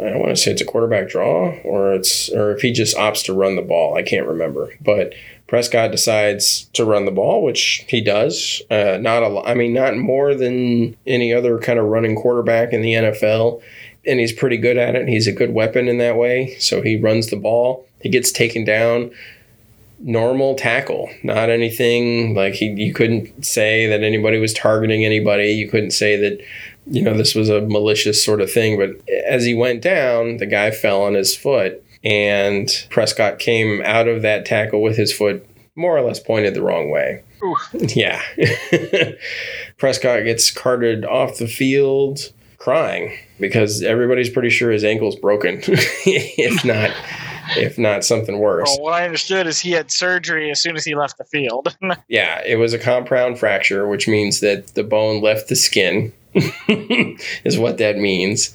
I want to say it's a quarterback draw, or it's or if he just opts to run the ball. I can't remember, but Prescott decides to run the ball, which he does. Uh, not a. I mean, not more than any other kind of running quarterback in the NFL, and he's pretty good at it. He's a good weapon in that way. So he runs the ball. He gets taken down. Normal tackle, not anything like he. You couldn't say that anybody was targeting anybody. You couldn't say that you know this was a malicious sort of thing. But as he went down, the guy fell on his foot and Prescott came out of that tackle with his foot more or less pointed the wrong way. Oof. Yeah. (laughs) Prescott gets carted off the field crying because everybody's pretty sure his ankle's broken, (laughs) if not if not something worse. well, what I understood is he had surgery as soon as he left the field. (laughs) Yeah, it was a compound fracture, which means that the bone left the skin, (laughs) is what that means.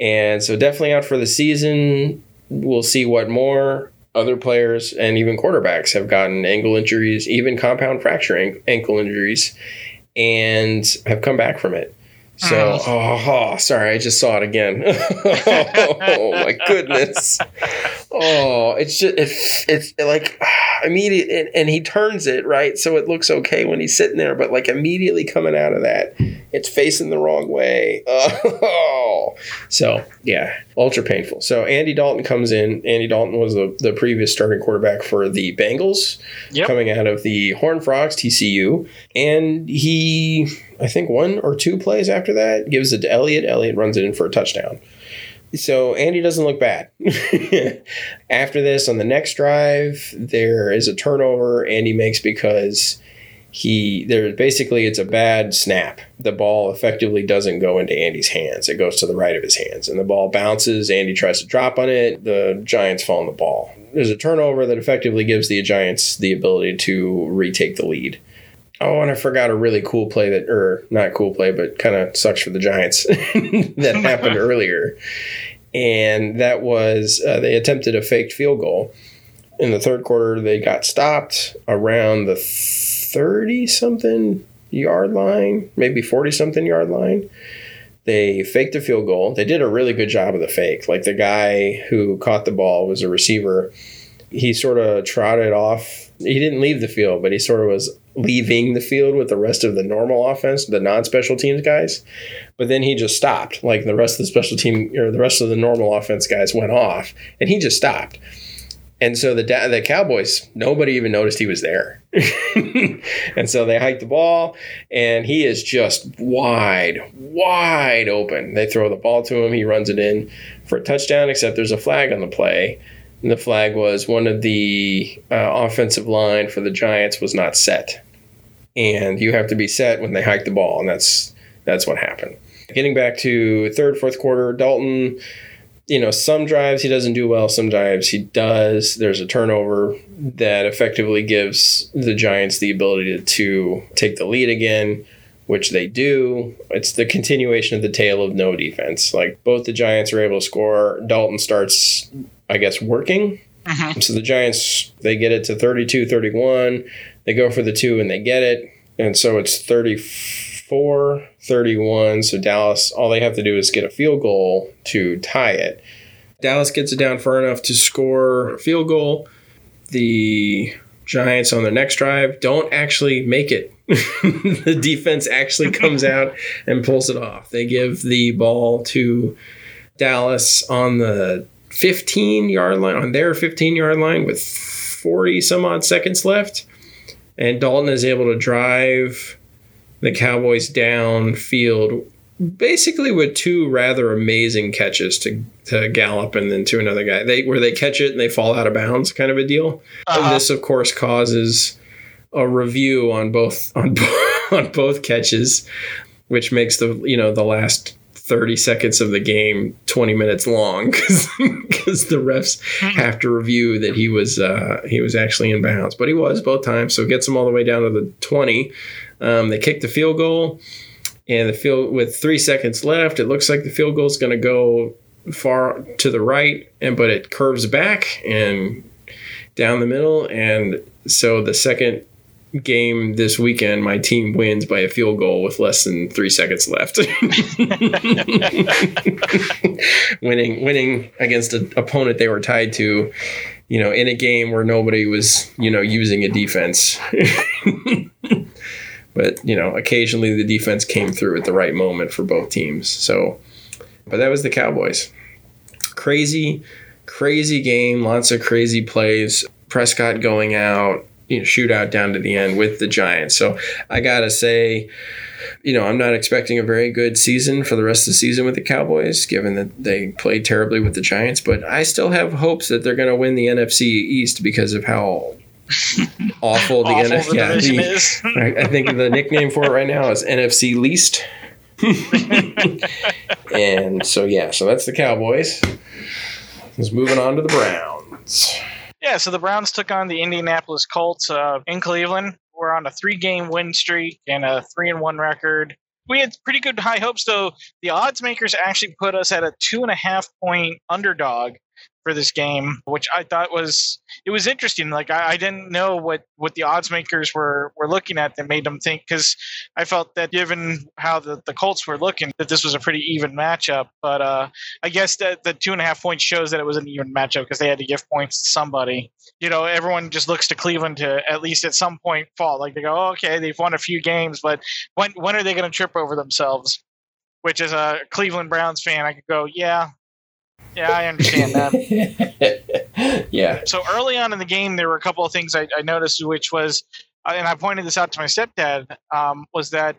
And so, definitely out for the season. We'll see what more other players and even quarterbacks have gotten ankle injuries, even compound fracture ankle injuries, and have come back from it. So, oh, oh, sorry, I just saw it again. (laughs) oh my goodness. Oh, it's just it's it's like (sighs) immediate, and, and he turns it right, so it looks okay when he's sitting there. But like immediately coming out of that, it's facing the wrong way. (laughs) Oh, so yeah, ultra painful. So Andy Dalton comes in. Andy Dalton was the, the previous starting quarterback for the Bengals, Yep. coming out of the Horned Frogs TCU, and he I think one or two plays after that gives it to Elliott. Elliott runs it in for a touchdown. so Andy doesn't look bad. (laughs) After this, on the next drive, there is a turnover Andy makes because he there basically it's a bad snap. The ball effectively doesn't go into Andy's hands. It goes to the right of his hands, and the ball bounces. Andy tries to drop on it. The Giants fall on the ball. There's a turnover that effectively gives the Giants the ability to retake the lead. Oh, and I forgot a really cool play that, or not cool play, but kind of sucks for the Giants (laughs) that happened (laughs) earlier. And that was uh, they attempted a faked field goal. In the third quarter, they got stopped around the 30 something yard line, maybe 40 something yard line. They faked a field goal. They did a really good job of the fake. Like the guy who caught the ball was a receiver. He sort of trotted off. He didn't leave the field, but he sort of was leaving the field with the rest of the normal offense, the non-special teams guys. But then he just stopped. Like the rest of the special team or the rest of the normal offense guys went off, and he just stopped. And so the the Cowboys, nobody even noticed he was there. (laughs) and so they hike the ball, and he is just wide, wide open. They throw the ball to him. He runs it in for a touchdown, except there's a flag on the play. And the flag was one of the uh, offensive line for the Giants was not set. And you have to be set when they hike the ball, and that's that's what happened. Getting back to third, fourth quarter, Dalton you know, some drives he doesn't do well, some drives he does. There's a turnover that effectively gives the Giants the ability to, to take the lead again, which they do. It's the continuation of the tale of no defense. Like both the Giants are able to score. Dalton starts, I guess, working. Uh-huh. So the Giants, they get it to 32 31. They go for the two and they get it. And so it's 30 34 31. So Dallas, all they have to do is get a field goal to tie it. Dallas gets it down far enough to score a field goal. The Giants on their next drive don't actually make it. (laughs) the defense actually comes out and pulls it off. They give the ball to Dallas on the 15 yard line, on their 15 yard line with 40 some odd seconds left. And Dalton is able to drive the Cowboys down field basically with two rather amazing catches to to Gallup and then to another guy. They where they catch it and they fall out of bounds, kind of a deal. Uh-huh. And this, of course, causes a review on both on (laughs) on both catches, which makes the you know the last 30 seconds of the game 20 minutes long (laughs) because the refs have to review that he was uh, he was actually in bounds. But he was both times so gets him all the way down to the 20 um, they kick the field goal, and the field with three seconds left, it looks like the field goal is going to go far to the right, and but it curves back and down the middle, and so the second game this weekend, my team wins by a field goal with less than three seconds left. (laughs) winning, winning against an opponent they were tied to, you know, in a game where nobody was, you know, using a defense. (laughs) But you know, occasionally the defense came through at the right moment for both teams. So, but that was the Cowboys. Crazy, crazy game. Lots of crazy plays. Prescott going out, you know, shootout down to the end with the Giants. So I gotta say, you know, I'm not expecting a very good season for the rest of the season with the Cowboys, given that they played terribly with the Giants. But I still have hopes that they're going to win the NFC East because of how (laughs) awful the, awful the yeah, the, is. (laughs) I, I think the nickname for it right now is NFC least. (laughs) and so yeah, so that's the Cowboys. Let's moving on to the Browns. Yeah, so the Browns took on the Indianapolis Colts uh, in Cleveland. We're on a three-game win streak and a three and one record. We had pretty good high hopes, though. The odds makers actually put us at a two and a half point underdog for this game, which I thought was it was interesting. Like I, I, didn't know what what the odds makers were were looking at that made them think because I felt that given how the, the Colts were looking that this was a pretty even matchup. But uh, I guess that the two and a half points shows that it was an even matchup because they had to give points to somebody. You know, everyone just looks to Cleveland to at least at some point fall. Like they go, oh, okay, they've won a few games, but when when are they going to trip over themselves? Which as a Cleveland Browns fan, I could go, yeah, yeah, I understand that. (laughs) yeah. So early on in the game, there were a couple of things I, I noticed, which was, uh, and I pointed this out to my stepdad, um, was that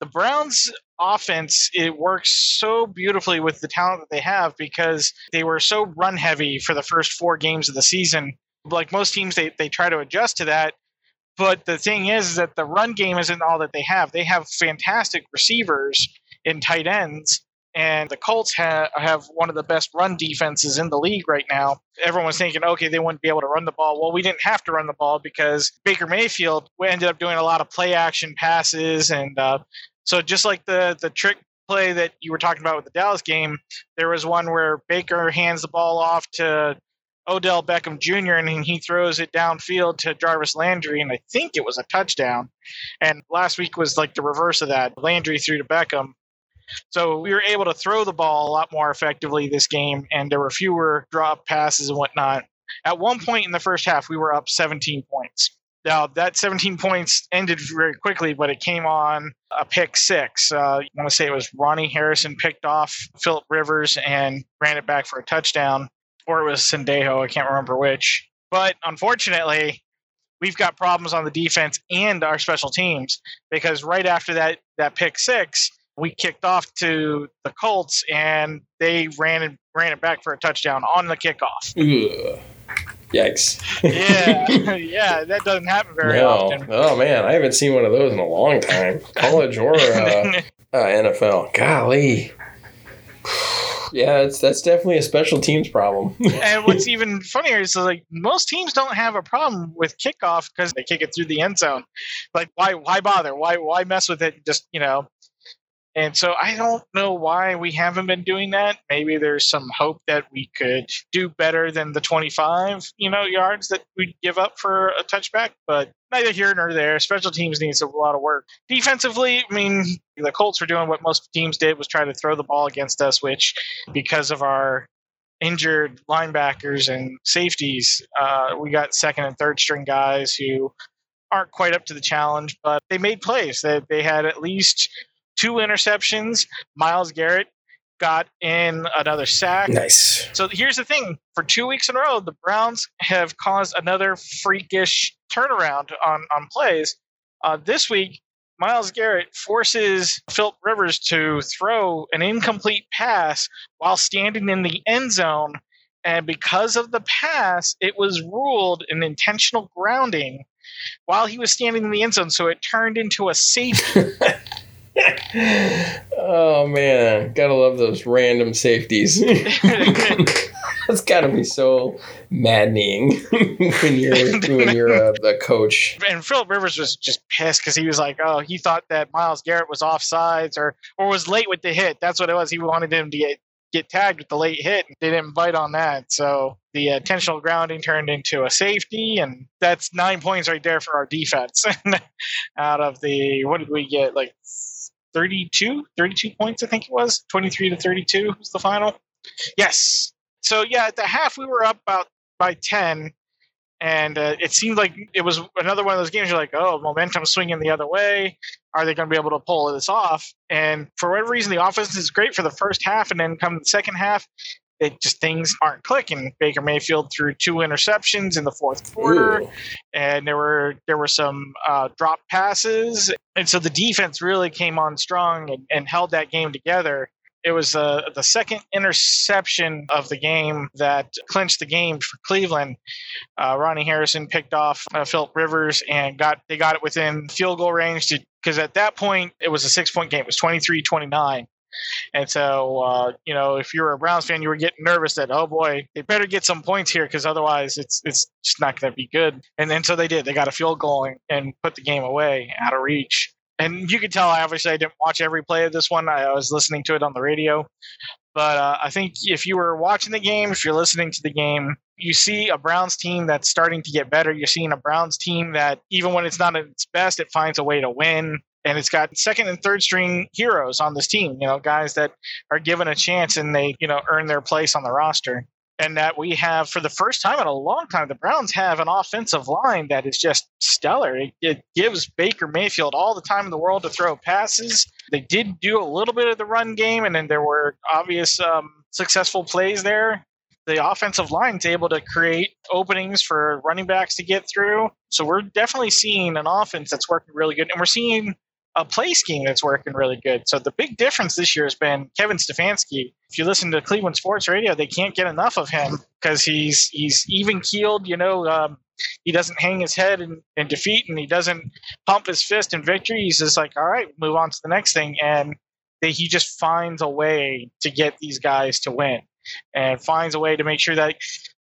the Browns offense it works so beautifully with the talent that they have because they were so run heavy for the first four games of the season. Like most teams, they, they try to adjust to that. But the thing is, is that the run game isn't all that they have. They have fantastic receivers in tight ends, and the Colts ha- have one of the best run defenses in the league right now. Everyone was thinking, okay, they wouldn't be able to run the ball. Well, we didn't have to run the ball because Baker Mayfield ended up doing a lot of play action passes, and uh, so just like the the trick play that you were talking about with the Dallas game, there was one where Baker hands the ball off to Odell Beckham Jr. and he throws it downfield to Jarvis Landry, and I think it was a touchdown. And last week was like the reverse of that. Landry threw to Beckham. So we were able to throw the ball a lot more effectively this game, and there were fewer drop passes and whatnot. At one point in the first half, we were up 17 points. Now that 17 points ended very quickly, but it came on a pick six. Uh, I want to say it was Ronnie Harrison picked off Philip Rivers and ran it back for a touchdown, or it was Sendejo. I can't remember which. But unfortunately, we've got problems on the defense and our special teams because right after that that pick six, we kicked off to the Colts and they ran it ran it back for a touchdown on the kickoff. Ugh. Yikes. yeah, (laughs) yeah, that doesn't happen very no. often. Oh man, I haven't seen one of those in a long time. College or uh, (laughs) uh, NFL. Golly. Yeah, it's that's definitely a special teams problem. and (laughs) what's even funnier is like most teams don't have a problem with kickoff because they kick it through the end zone. Like why why bother? Why why mess with it? Just you know. And so I don't know why we haven't been doing that. Maybe there's some hope that we could do better than the 25, you know, yards that we give up for a touchback. But neither here nor there. Special teams needs a lot of work. Defensively, I mean, the Colts were doing what most teams did was try to throw the ball against us, which because of our injured linebackers and safeties, uh, we got second and third string guys who aren't quite up to the challenge, but they made plays. They, they had at least two interceptions. Myles Garrett got in another sack. nice. So here's the thing: for two weeks in a row, the Browns have caused another freakish turnaround on on plays. Uh, this week, Myles Garrett forces Philip Rivers to throw an incomplete pass while standing in the end zone, and because of the pass, it was ruled an intentional grounding while he was standing in the end zone. So it turned into a safety. (laughs) oh man, gotta love those random safeties. (laughs) That's gotta be so maddening (laughs) when you're (laughs) when you're uh, a, a coach. and Philip Rivers was just pissed because he was like, "Oh, he thought that Myles Garrett was offsides or or was late with the hit. That's what it was. He wanted him to get get tagged with the late hit. And they didn't bite on that, so the intentional grounding turned into a safety, and that's nine points right there for our defense. Out of the what did we get? Like 32, 32 points, I think it was. 23 to 32 was the final. Yes. So yeah, at the half we were up about by 10 and uh, it seemed like it was another one of those games you're like, oh, momentum swinging the other way. Are they going to be able to pull this off? And for whatever reason, the offense is great for the first half, and then come the second half, it just things aren't clicking. Baker Mayfield threw two interceptions in the fourth quarter, Ooh. and there were there were some uh, drop passes, and so the defense really came on strong and, and held that game together. It was uh, the second interception of the game that clinched the game for Cleveland. Uh, Ronnie Harrison picked off uh, Philip Rivers and got they got it within field goal range because at that point it was a six point game. It was 23-29. And so, uh, you know, if you're a Browns fan, you were getting nervous that oh boy, they better get some points here because otherwise it's it's just not going to be good. And then so they did. They got a field goal and, and put the game away out of reach. And you could tell, I obviously I didn't watch every play of this one. I, I was listening to it on the radio. But uh, I think if you were watching the game, if you're listening to the game, you see a Browns team that's starting to get better. You're seeing a Browns team that even when it's not at its best, it finds a way to win and it's got second and third string heroes on this team you know guys that are given a chance and they you know earn their place on the roster and that we have for the first time in a long time the browns have an offensive line that is just stellar it, it gives baker mayfield all the time in the world to throw passes they did do a little bit of the run game and then there were obvious um, successful plays there the offensive line's able to create openings for running backs to get through. So we're definitely seeing an offense that's working really good. And we're seeing a play scheme that's working really good. So the big difference this year has been Kevin Stefanski. If you listen to Cleveland sports radio, they can't get enough of him because he's he's even keeled. You know, um, he doesn't hang his head in, in defeat and he doesn't pump his fist in victory. He's just like, all right, move on to the next thing, and they, he just finds a way to get these guys to win and finds a way to make sure that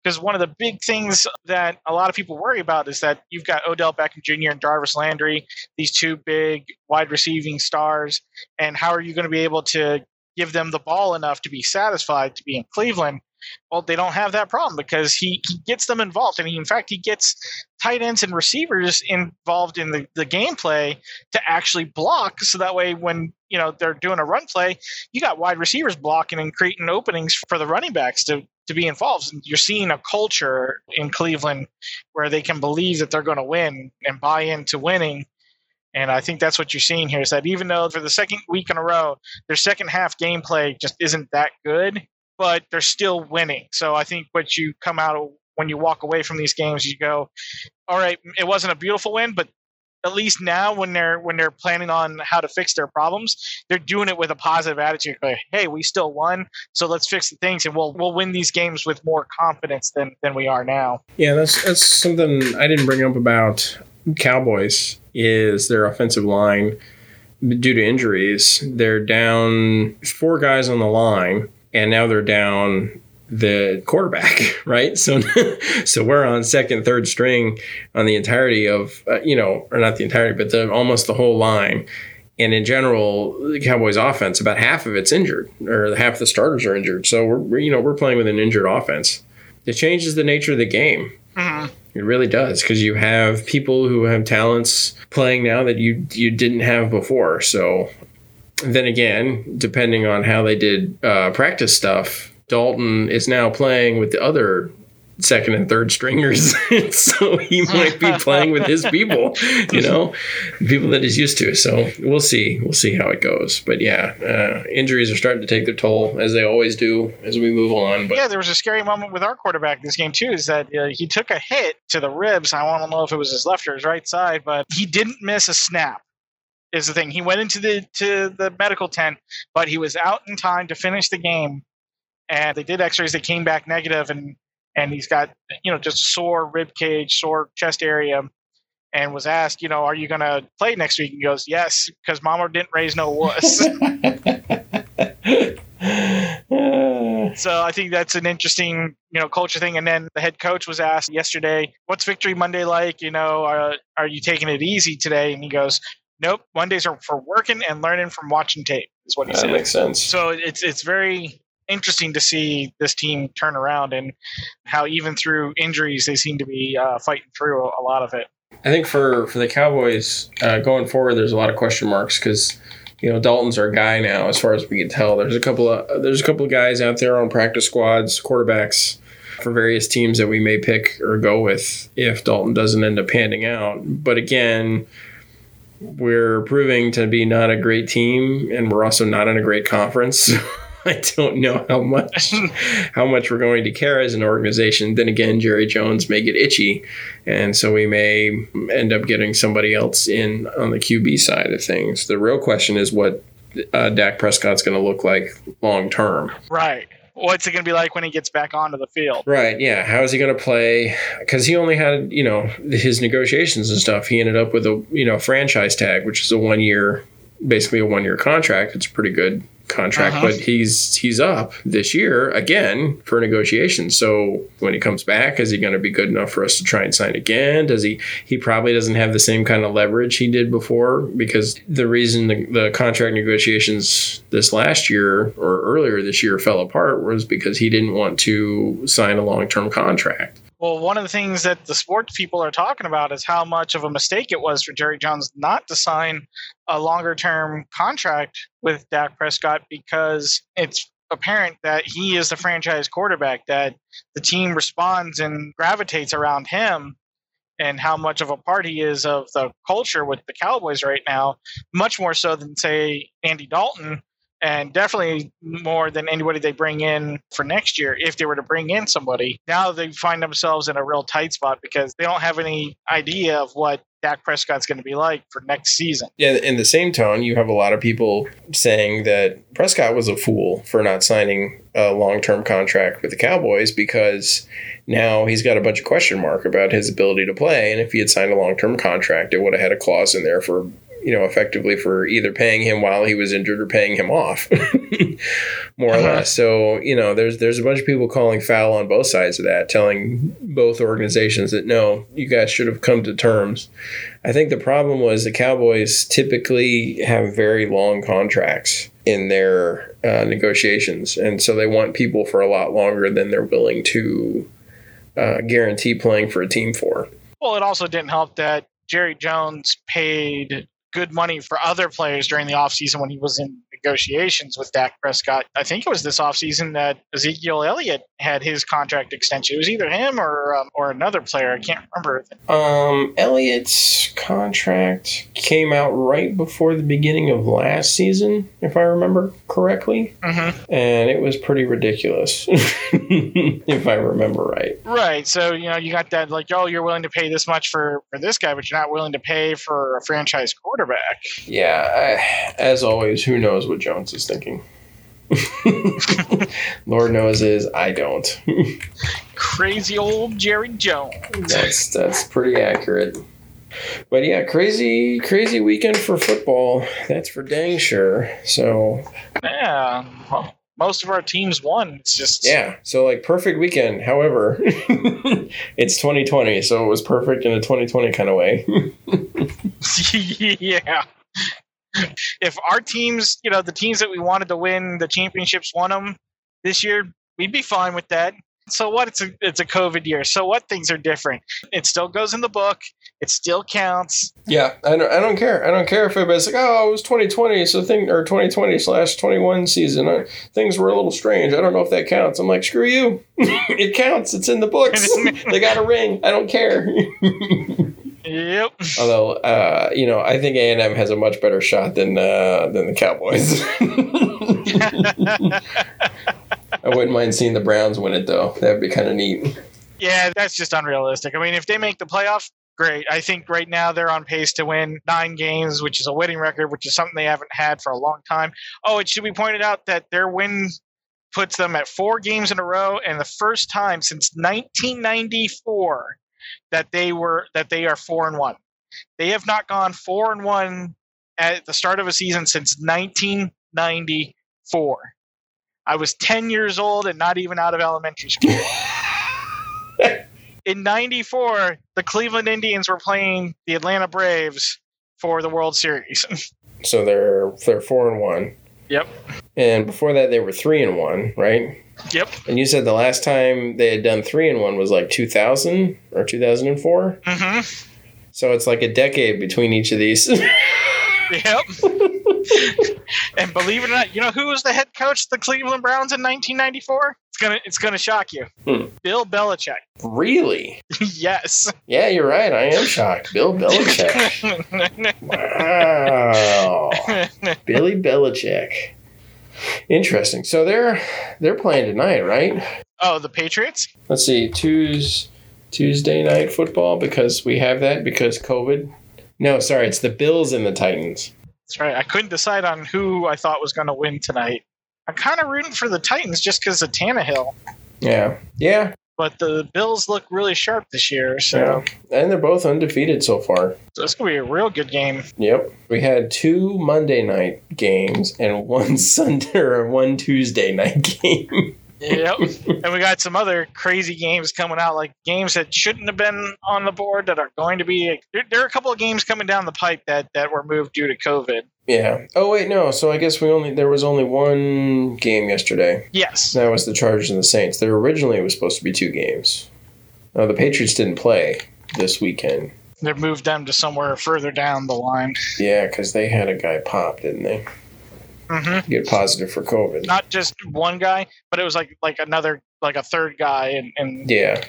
because one of the big things that a lot of people worry about is that you've got Odell Beckham Jr. and Jarvis Landry, these two big wide receiving stars, and how are you going to be able to give them the ball enough to be satisfied to be in Cleveland? Well, they don't have that problem because he, he gets them involved. I mean, in fact, he gets tight ends and receivers involved in the, the gameplay to actually block. So that way, when you know they're doing a run play, you got wide receivers blocking and creating openings for the running backs to to be involved. You're seeing a culture in Cleveland where they can believe that they're going to win and buy into winning. And I think that's what you're seeing here is that even though for the second week in a row, their second half gameplay just isn't that good, but they're still winning. So I think what you come out when you walk away from these games, you go, all right, it wasn't a beautiful win, but at least now when they're when they're planning on how to fix their problems, they're doing it with a positive attitude. Like, hey, we still won, so let's fix the things, and we'll we'll win these games with more confidence than than we are now. Yeah, that's that's something I didn't bring up about Cowboys is their offensive line due to injuries. They're down four guys on the line, and now they're down the quarterback, (laughs) right? So, (laughs) so we're on second, third string on the entirety of, uh, you know, or not the entirety, but the almost the whole line. And in general, the Cowboys' offense, about half of it's injured, or half the starters are injured. So we're, you know, we're playing with an injured offense. It changes the nature of the game. Mm-hmm. It really does because you have people who have talents playing now that you you didn't have before. So then again, depending on how they did uh, practice stuff, Dalton is now playing with the other second and third stringers. (laughs) so he might be playing with his people, you know, people that he's used to. So we'll see. We'll see how it goes. But yeah, uh, injuries are starting to take their toll as they always do as we move on. But yeah, there was a scary moment with our quarterback this game too. Is that uh, he took a hit to the ribs. I want to know if it was his left or his right side, but he didn't miss a snap. Is the thing. He went into the to the medical tent, but he was out in time to finish the game and they did x-rays they came back negative and and he's got you know just sore rib cage sore chest area and was asked you know are you going to play next week? And he goes yes because mama didn't raise no wuss. (laughs) (laughs) So i think that's an interesting you know culture thing. And then the head coach was asked yesterday what's victory monday like? You know are, are you taking it easy today? And he goes nope mondays are for working and learning from watching tape is what he that said. makes sense. So it's it's very interesting to see this team turn around and how even through injuries they seem to be uh, fighting through a, lot of it. I think for for the Cowboys uh, going forward, there's a lot of question marks because you know Dalton's our guy now, as far as we can tell. There's a couple of there's a couple of guys out there on practice squads, quarterbacks for various teams that we may pick or go with if Dalton doesn't end up panning out. But again, we're proving to be not a great team, and we're also not in a great conference. (laughs) (laughs) I don't know how much (laughs) how much we're going to care as an organization. Then again, Jerry Jones may get itchy, and so we may end up getting somebody else in on the QB side of things. The real question is what uh, Dak Prescott's going to look like long term. Right. What's it going to be like when he gets back onto the field? Right. Yeah. How is he going to play? Because he only had you know his negotiations and stuff. He ended up with a you know franchise tag, which is a one year basically a one year contract. It's pretty good contract, uh-huh. but he's he's up this year again for negotiations. So when he comes back, is he going to be good enough for us to try and sign again? Does he? He probably doesn't have the same kind of leverage he did before because the reason the, the contract negotiations this last year or earlier this year fell apart was because he didn't want to sign a long term contract. Well, one of the things that the sports people are talking about is how much of a mistake it was for Jerry Jones not to sign a longer term contract with Dak Prescott because it's apparent that he is the franchise quarterback, that the team responds and gravitates around him, and how much of a part he is of the culture with the Cowboys right now, much more so than, say, Andy Dalton and definitely more than anybody they bring in for next year if they were to bring in somebody. Now they find themselves in a real tight spot because they don't have any idea of what Dak Prescott's going to be like for next season. Yeah, in the same tone, you have a lot of people saying that Prescott was a fool for not signing a long term contract with the Cowboys because now he's got a bunch of question mark about his ability to play. And if he had signed a long term contract, it would have had a clause in there for you know, effectively for either paying him while he was injured or paying him off, (laughs) more uh-huh. or less. So, you know, there's there's a bunch of people calling foul on both sides of that, telling both organizations that no, you guys should have come to terms. I think the problem was the Cowboys typically have very long contracts in their uh, negotiations, and so they want people for a lot longer than they're willing to uh, guarantee playing for a team for. Well, it also didn't help that Jerry Jones paid good money for other players during the offseason when he was in negotiations with Dak Prescott. I think it was this offseason that Ezekiel Elliott had his contract extension. It was either him or um, or another player. I can't remember. Um, Elliott's contract came out right before the beginning of last season, if I remember correctly, mm-hmm. and it was pretty ridiculous, (laughs) if I remember right. Right. So you know, you got that like, oh, you're willing to pay this much for for this guy, but you're not willing to pay for a franchise quarterback. Yeah. I, as always, who knows what Jones is thinking? (laughs) Lord knows is I don't. crazy old Jerry Jones. That's that's pretty accurate. But yeah, crazy crazy weekend for football. That's for dang sure. So yeah, most of our teams won. It's just yeah. So like perfect weekend. However, (laughs) it's 2020, so it was perfect in a 2020 kind of way. (laughs) yeah if our teams, you know, the teams that we wanted to win the championships won them this year, we'd be fine with that. So what? It's a it's a COVID year. So what? Things are different. It still goes in the book. It still counts. Yeah, I don't. I don't care. I don't care if everybody's like, "Oh, it was 2020, so thing or 2020 slash 21 season. I, things were a little strange. I don't know if that counts." I'm like, "Screw you! (laughs) it counts. It's in the books. (laughs) they got a ring. I don't care." (laughs) Yep. (laughs) Although, uh, you know, I think A and M has a much better shot than uh, than the Cowboys. (laughs) I wouldn't mind seeing the Browns win it though. That'd be kind of neat. Yeah, that's just unrealistic. I mean, if they make the playoffs, great. I think right now they're on pace to win nine games, which is a winning record, which is something they haven't had for a long time. Oh, it should be pointed out that their win puts them at four games in a row and the first time since 1994 that they were that they are four and one. They have not gone four and one at the start of a season since 1994. I was 10 years old and not even out of elementary school. (laughs) In 94, the Cleveland Indians were playing the Atlanta Braves for the World Series. (laughs) so they're they're 4 and 1. Yep. And before that they were 3 and 1, right? Yep. And you said the last time they had done three and one was like 2000 or 2004? Mm-hmm. So it's like a decade between each of these. (laughs) yep. (laughs) and believe it or not, you know who was the head coach of the Cleveland Browns in 1994? It's gonna it's gonna shock you. Hmm. Bill Belichick. Really? (laughs) yes. Yeah, you're right. I am shocked. Bill Belichick. wow. Billy Belichick. Interesting. So they're they're playing tonight, right? Oh, the Patriots. Let's see, Tuesday Tuesday night football because we have that because COVID. No, sorry, it's the Bills and the Titans. That's right. I couldn't decide on who I thought was going to win tonight. I'm kind of rooting for the Titans just because of Tannehill. Yeah, yeah. But the Bills look really sharp this year, so yeah. and they're both undefeated so far. So it's gonna be a real good game. Yep, we had two Monday night games and one (laughs) Sunday or one Tuesday night game. yep. (laughs) And we got some other crazy games coming out, like games that shouldn't have been on the board that are going to be. There, there, are a couple of games coming down the pipe that that were moved due to COVID. Yeah. Oh wait, no. So I guess we only there was only one game yesterday. Yes. That was the Chargers and the Saints. There originally was supposed to be two games. No, the Patriots didn't play this weekend. They moved them to somewhere further down the line. Yeah, because they had a guy pop, didn't they? Mm-hmm. Get positive for COVID. Not just one guy, but it was like like another like a third guy, and, and yeah.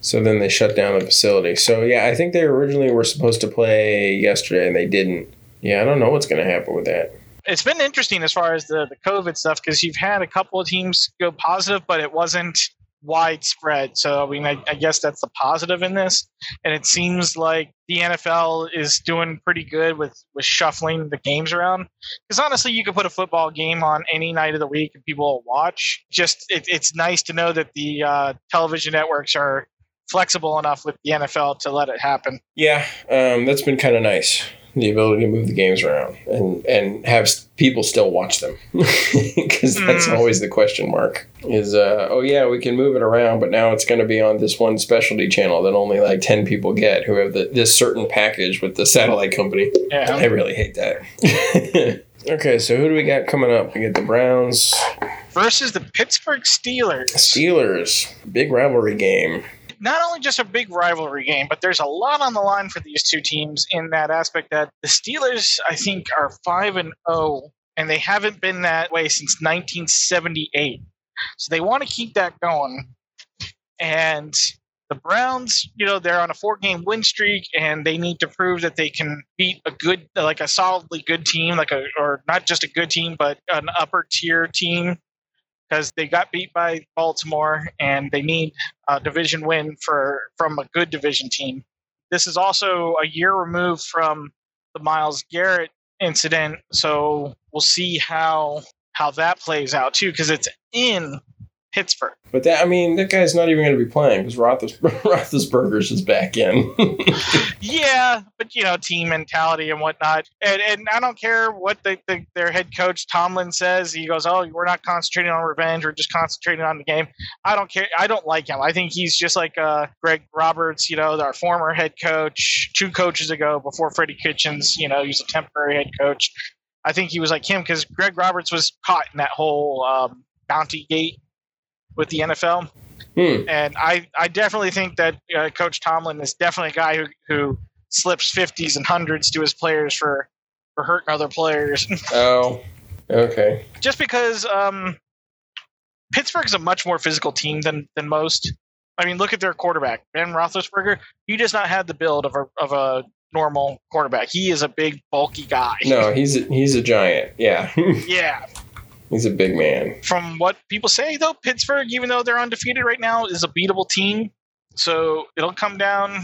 So then they shut down the facility. So yeah, I think they originally were supposed to play yesterday, and they didn't. Yeah, I don't know what's going to happen with that. it's been interesting as far as the, the COVID stuff because you've had a couple of teams go positive, but it wasn't widespread. So, I mean, I, I, guess that's the positive in this. And it seems like the NFL is doing pretty good with, with shuffling the games around. Because honestly, you could put a football game on any night of the week and people will watch. Just it, it's nice to know that the uh, television networks are flexible enough with the NFL to let it happen. Yeah, um, that's been kind of nice the ability to move the games around and and have people still watch them. (laughs) Because that's mm. always the question mark is uh, oh yeah we can move it around but now it's going to be on this one specialty channel that only like 10 people get who have the, this certain package with the satellite company. Yeah. i really hate that. (laughs) Okay so who do we got coming up? We get the browns versus the pittsburgh steelers. Steelers. Big rivalry game not only just a big rivalry game, but there's a lot on the line for these two teams in that aspect that the Steelers, I think, are 5 and 0, and they haven't been that way since 1978. So they want to keep that going. And the Browns, you know, they're on a four game win streak and they need to prove that they can beat a good, like a solidly good team, like a, or not just a good team, but an upper tier team because they got beat by Baltimore and they need a division win for from a good division team. This is also a year removed from the Myles Garrett incident, so we'll see how how that plays out too because it's in Pittsburgh. But that, I mean, that guy's not even going to be playing because Roethlis- (laughs) Roethlisberger's is back in. (laughs) yeah, but you know, team mentality and whatnot. And, and I don't care what the, the, their head coach Tomlin says. He goes, "Oh, we're not concentrating on revenge. We're just concentrating on the game." I don't care. I don't like him. I think he's just like uh, Greg Roberts. You know, our former head coach two coaches ago before Freddie Kitchens. You know, he's a temporary head coach. I think he was like him because Greg Roberts was caught in that whole um, bounty gate with the NFL. Hmm. And I, I definitely think that uh, Coach Tomlin is definitely a guy who, who slips 50s and hundreds to his players for, for hurting other players. (laughs) oh, okay. Just because um, Pittsburgh is a much more physical team than, than most. I mean, look at their quarterback, Ben Roethlisberger. He does not have the build of a, of a normal quarterback. He is a big, bulky guy. No, he's a, he's a giant. Yeah. (laughs) yeah. He's a big man. From what people say, though, Pittsburgh, even though they're undefeated right now, is a beatable team. So it'll come down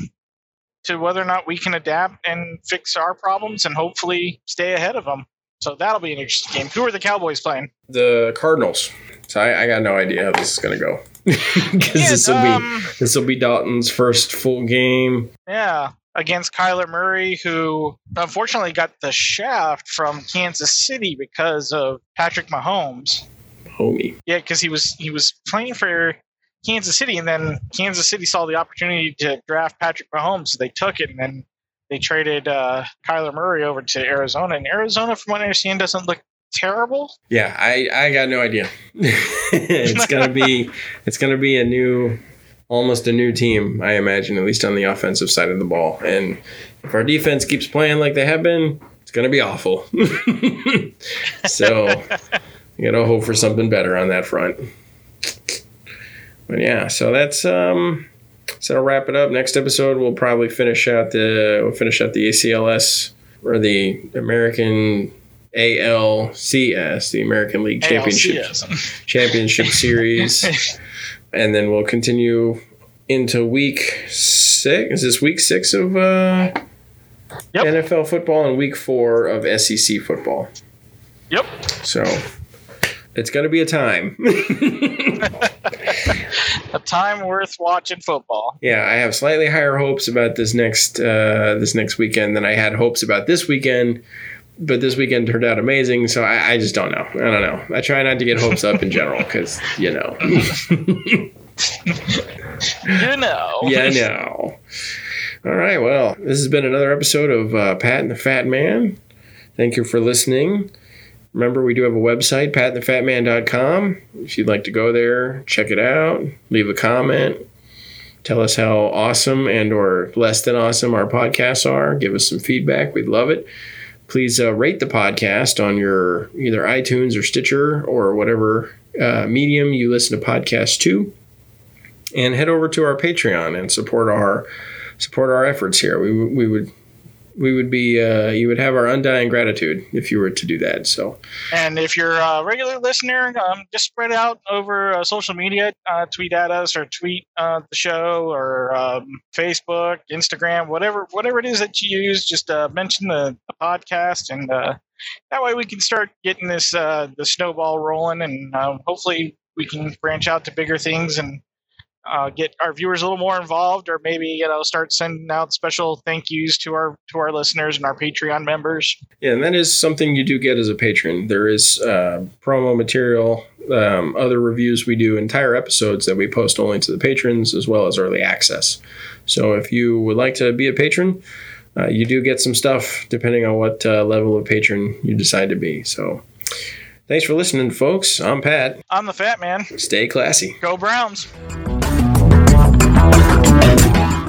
to whether or not we can adapt and fix our problems and hopefully stay ahead of them. So that'll be an interesting game. Who are the Cowboys playing? The Cardinals. So I, I got no idea how this is going to go (laughs) because yeah, this will um, be this will be Dalton's first full game. Yeah, against Kyler Murray, who unfortunately got the shaft from Kansas City because of Patrick Mahomes. Homie. Yeah, because he was he was playing for Kansas City, and then Kansas City saw the opportunity to draft Patrick Mahomes, so they took it, and then they traded uh, Kyler Murray over to Arizona. And Arizona, from what I understand, doesn't look terrible. Yeah, I, I got no idea. (laughs) it's gonna be it's gonna be a new almost a new team, I imagine, at least on the offensive side of the ball. And if our defense keeps playing like they have been, it's going to be awful. (laughs) so you got to hope for something better on that front. But yeah, so that's um, so I'll wrap it up. Next episode, we'll probably finish out the we'll finish out the ACLS or the American ALCS, the American League Championship Championship (laughs) Series. (laughs) and then we'll continue into week six. Is this week six of uh, yep. NFL football and week four of SEC football? Yep. So it's going to be a time. (laughs) a time worth watching football. Yeah, I have slightly higher hopes about this next uh, this next weekend than I had hopes about this weekend. But this weekend turned out amazing, so I, I just don't know. I don't know. I try not to get hopes up in general because you know. you know. (laughs) Yeah, know. All right. Well, this has been another episode of uh, Pat and the Fat Man. Thank you for listening. Remember, we do have a website, patandthefatman.com. If you'd like to go there, check it out, leave a comment, tell us how awesome and or less than awesome our podcasts are. Give us some feedback. We'd love it. Please uh, rate the podcast on your either iTunes or Stitcher or whatever uh, medium you listen to podcasts to and head over to our Patreon and support our support our efforts here. We we would we would be uh, you would have our undying gratitude if you were to do that. So, and if you're a regular listener, um, just spread out over uh, social media, uh, tweet at us or tweet uh, the show or um, Facebook, Instagram, whatever whatever it is that you use. Just uh, mention the, the, podcast, and uh, that way we can start getting this the snowball rolling, and hopefully we can branch out to bigger things and uh, get our viewers a little more involved, or maybe you know start sending out special thank yous to our to our listeners and our Patreon members. Yeah, and that is something you do get as a patron. There is uh, promo material, um, other reviews we do, entire episodes that we post only to the patrons, as well as early access. So if you would like to be a patron. Uh, you do get some stuff depending on what uh, level of patron you decide to be. So, thanks for listening, folks. I'm Pat. I'm the Fat Man. Stay classy. Go Browns.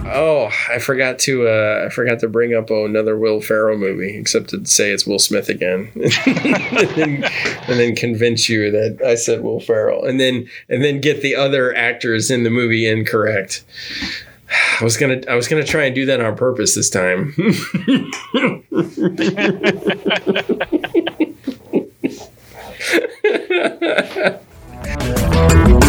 Oh, I forgot to uh, I forgot to bring up another Will Ferrell movie, except to say it's Will Smith again, (laughs) and, then, and, then, convince you that I said Will Ferrell, and then and then get the other actors in the movie incorrect. I was gonna I was gonna try and do that on purpose this time. (laughs)